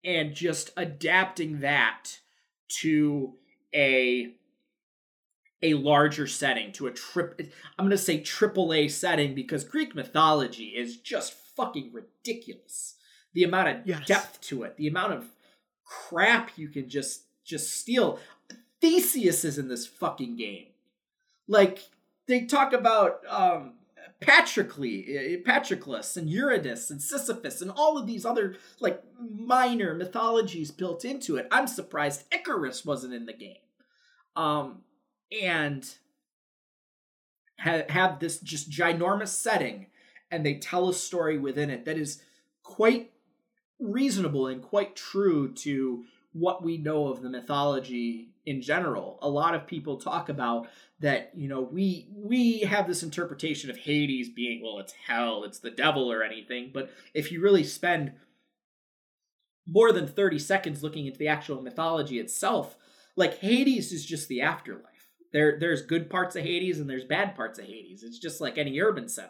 and just adapting that to a a larger setting to a trip I'm going to say triple A setting because Greek mythology is just fucking ridiculous. The amount of yes. depth to it, the amount of crap you can just just steal. Theseus is in this fucking game. Like they talk about um Patroclus, eh, Patroclus and Eurydice and Sisyphus and all of these other like minor mythologies built into it. I'm surprised Icarus wasn't in the game. Um and ha- have this just ginormous setting and they tell a story within it that is quite reasonable and quite true to what we know of the mythology in general. A lot of people talk about that, you know, we we have this interpretation of Hades being well, it's hell, it's the devil or anything, but if you really spend more than 30 seconds looking into the actual mythology itself, like Hades is just the afterlife there there's good parts of Hades and there's bad parts of Hades. It's just like any urban center.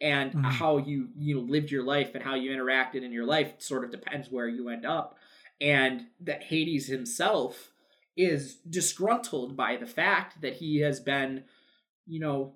and mm-hmm. how you you know lived your life and how you interacted in your life sort of depends where you end up and that Hades himself is disgruntled by the fact that he has been you know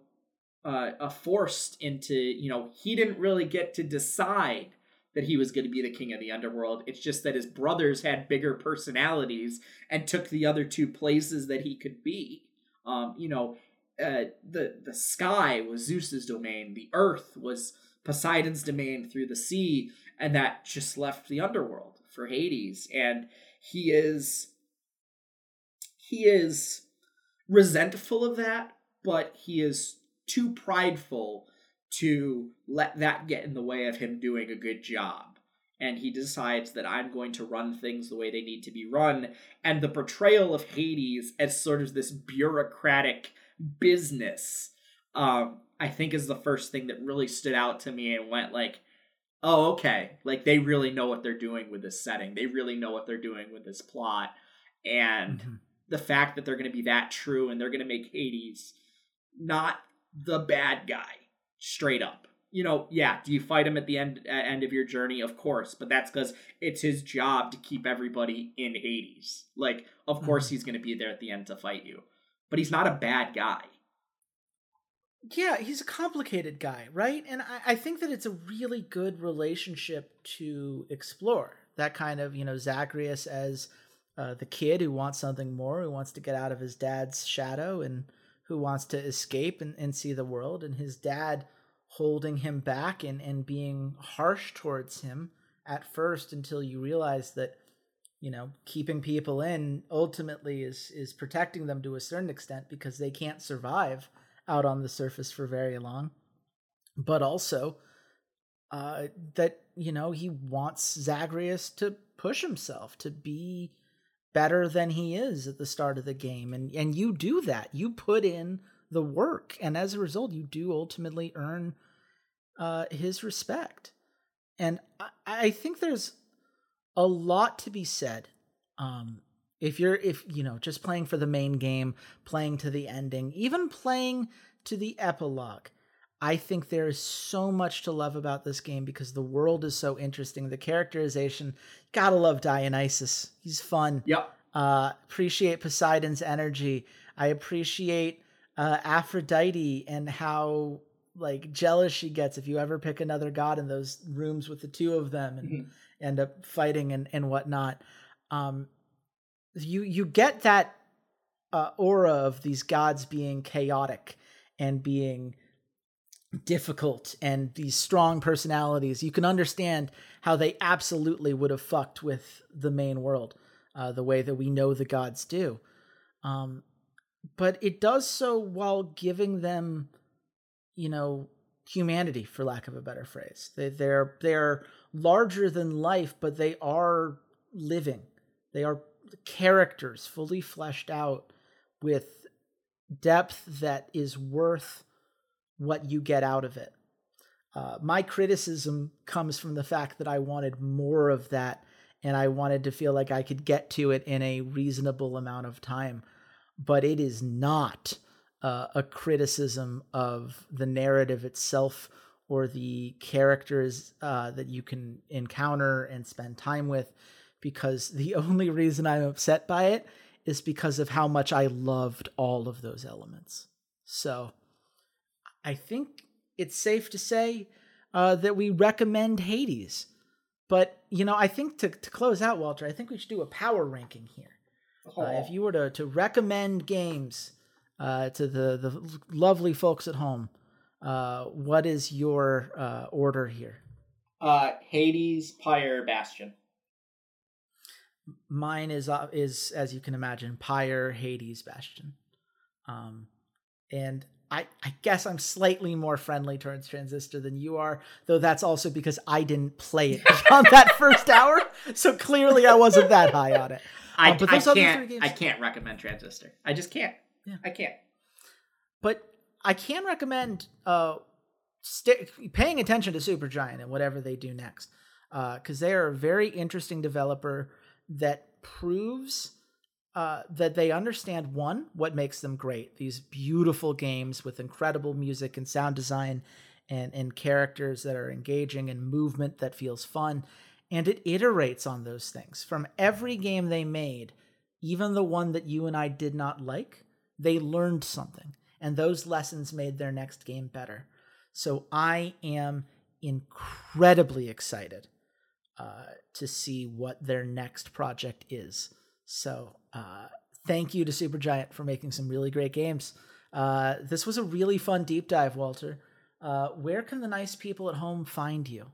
uh, forced into you know he didn't really get to decide that he was going to be the king of the underworld. It's just that his brothers had bigger personalities and took the other two places that he could be. Um you know uh, the the sky was Zeus's domain, the earth was Poseidon's domain through the sea, and that just left the underworld for Hades. And he is he is resentful of that, but he is too prideful to let that get in the way of him doing a good job. And he decides that I'm going to run things the way they need to be run. And the portrayal of Hades as sort of this bureaucratic business um i think is the first thing that really stood out to me and went like oh okay. Like they really know what they're doing with this setting. They really know what they're doing with this plot. And mm-hmm. the fact that they're going to be that true and they're going to make hades not the bad guy straight up. You know yeah do you fight him at the end end of your journey? Of course but that's because it's his job to keep everybody in hades. Like of course mm-hmm. he's going to be there at the end to fight you. But he's not a bad guy. Yeah, he's a complicated guy, right? And I, I think that it's a really good relationship to explore. That kind of, you know, Zagreus as uh, the kid who wants something more, who wants to get out of his dad's shadow and who wants to escape and, and see the world, and his dad holding him back and, and being harsh towards him at first until you realize that you know keeping people in ultimately is is protecting them to a certain extent because they can't survive out on the surface for very long. But also uh that you know he wants Zagreus to push himself to be better than he is at the start of the game. And and you do that. You put in the work. And as a result you do ultimately earn uh his respect. And I, I think there's a lot to be said. Um, if you're if you know just playing for the main game, playing to the ending, even playing to the epilogue, I think there is so much to love about this game because the world is so interesting. The characterization, gotta love Dionysus. He's fun. Yep. Uh, appreciate Poseidon's energy. I appreciate uh, Aphrodite and how like jealous she gets if you ever pick another god in those rooms with the two of them and mm-hmm end up fighting and and whatnot. Um, you you get that uh, aura of these gods being chaotic and being difficult and these strong personalities. You can understand how they absolutely would have fucked with the main world uh, the way that we know the gods do. Um, but it does so while giving them, you know, humanity, for lack of a better phrase. They, they're they're larger than life, but they are living. They are characters fully fleshed out with depth that is worth what you get out of it. Uh, my criticism comes from the fact that I wanted more of that and I wanted to feel like I could get to it in a reasonable amount of time. But it is not uh, a criticism of the narrative itself or the characters uh, that you can encounter and spend time with because the only reason I'm upset by it is because of how much I loved all of those elements. So I think it's safe to say uh, that we recommend Hades. But, you know, I think to, to close out, Walter, I think we should do a power ranking here. Oh. Uh, if you were to, to recommend games uh, to the, the lovely folks at home, uh, what is your uh, order here? Uh, Hades, Pyre, Bastion. Mine is uh, is as you can imagine, Pyre, Hades, Bastion. Um, and I, I guess I'm slightly more friendly towards Transistor than you are, though that's also because I didn't play it on that first hour, so clearly I wasn't that high on it. I, uh, but I can't. Games, I can't recommend Transistor. I just can't. Yeah. I can't. But I can recommend uh, st- paying attention to Supergiant and whatever they do next, because uh, they are a very interesting developer that proves uh, that they understand one what makes them great these beautiful games with incredible music and sound design and and characters that are engaging and movement that feels fun and it iterates on those things. From every game they made even the one that you and I did not like they learned something and those lessons made their next game better. So I am incredibly excited uh, to see what their next project is so uh, thank you to Supergiant for making some really great games uh, this was a really fun deep dive Walter uh, where can the nice people at home find you?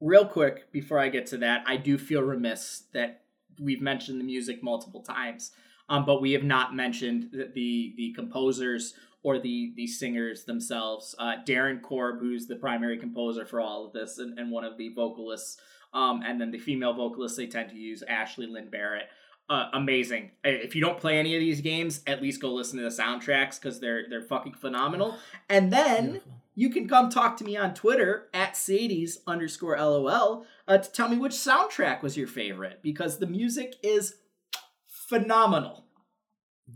Real quick, before I get to that, I do feel remiss that we've mentioned the music multiple times, um, but we have not mentioned the the, the composers or the the singers themselves. Uh, Darren Korb, who's the primary composer for all of this, and, and one of the vocalists, um, and then the female vocalists they tend to use, Ashley Lynn Barrett. Uh, amazing. If you don't play any of these games, at least go listen to the soundtracks because they're they're fucking phenomenal. And then Beautiful you can come talk to me on Twitter at Sadie's underscore LOL uh, to tell me which soundtrack was your favorite because the music is phenomenal.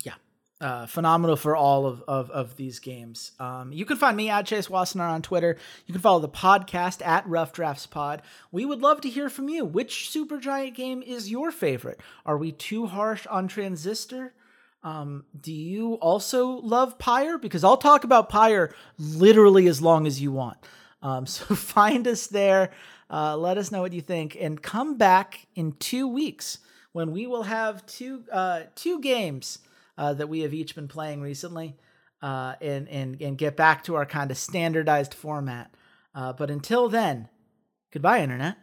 Yeah. Uh, phenomenal for all of, of, of these games. Um, you can find me at Chase Wassenaar on Twitter. You can follow the podcast at Rough Drafts Pod. We would love to hear from you. Which Supergiant game is your favorite? Are we too harsh on Transistor? Um, do you also love Pyre? Because I'll talk about Pyre literally as long as you want. Um, so find us there. Uh, let us know what you think, and come back in two weeks when we will have two uh, two games uh, that we have each been playing recently, uh, and and and get back to our kind of standardized format. Uh, but until then, goodbye, internet.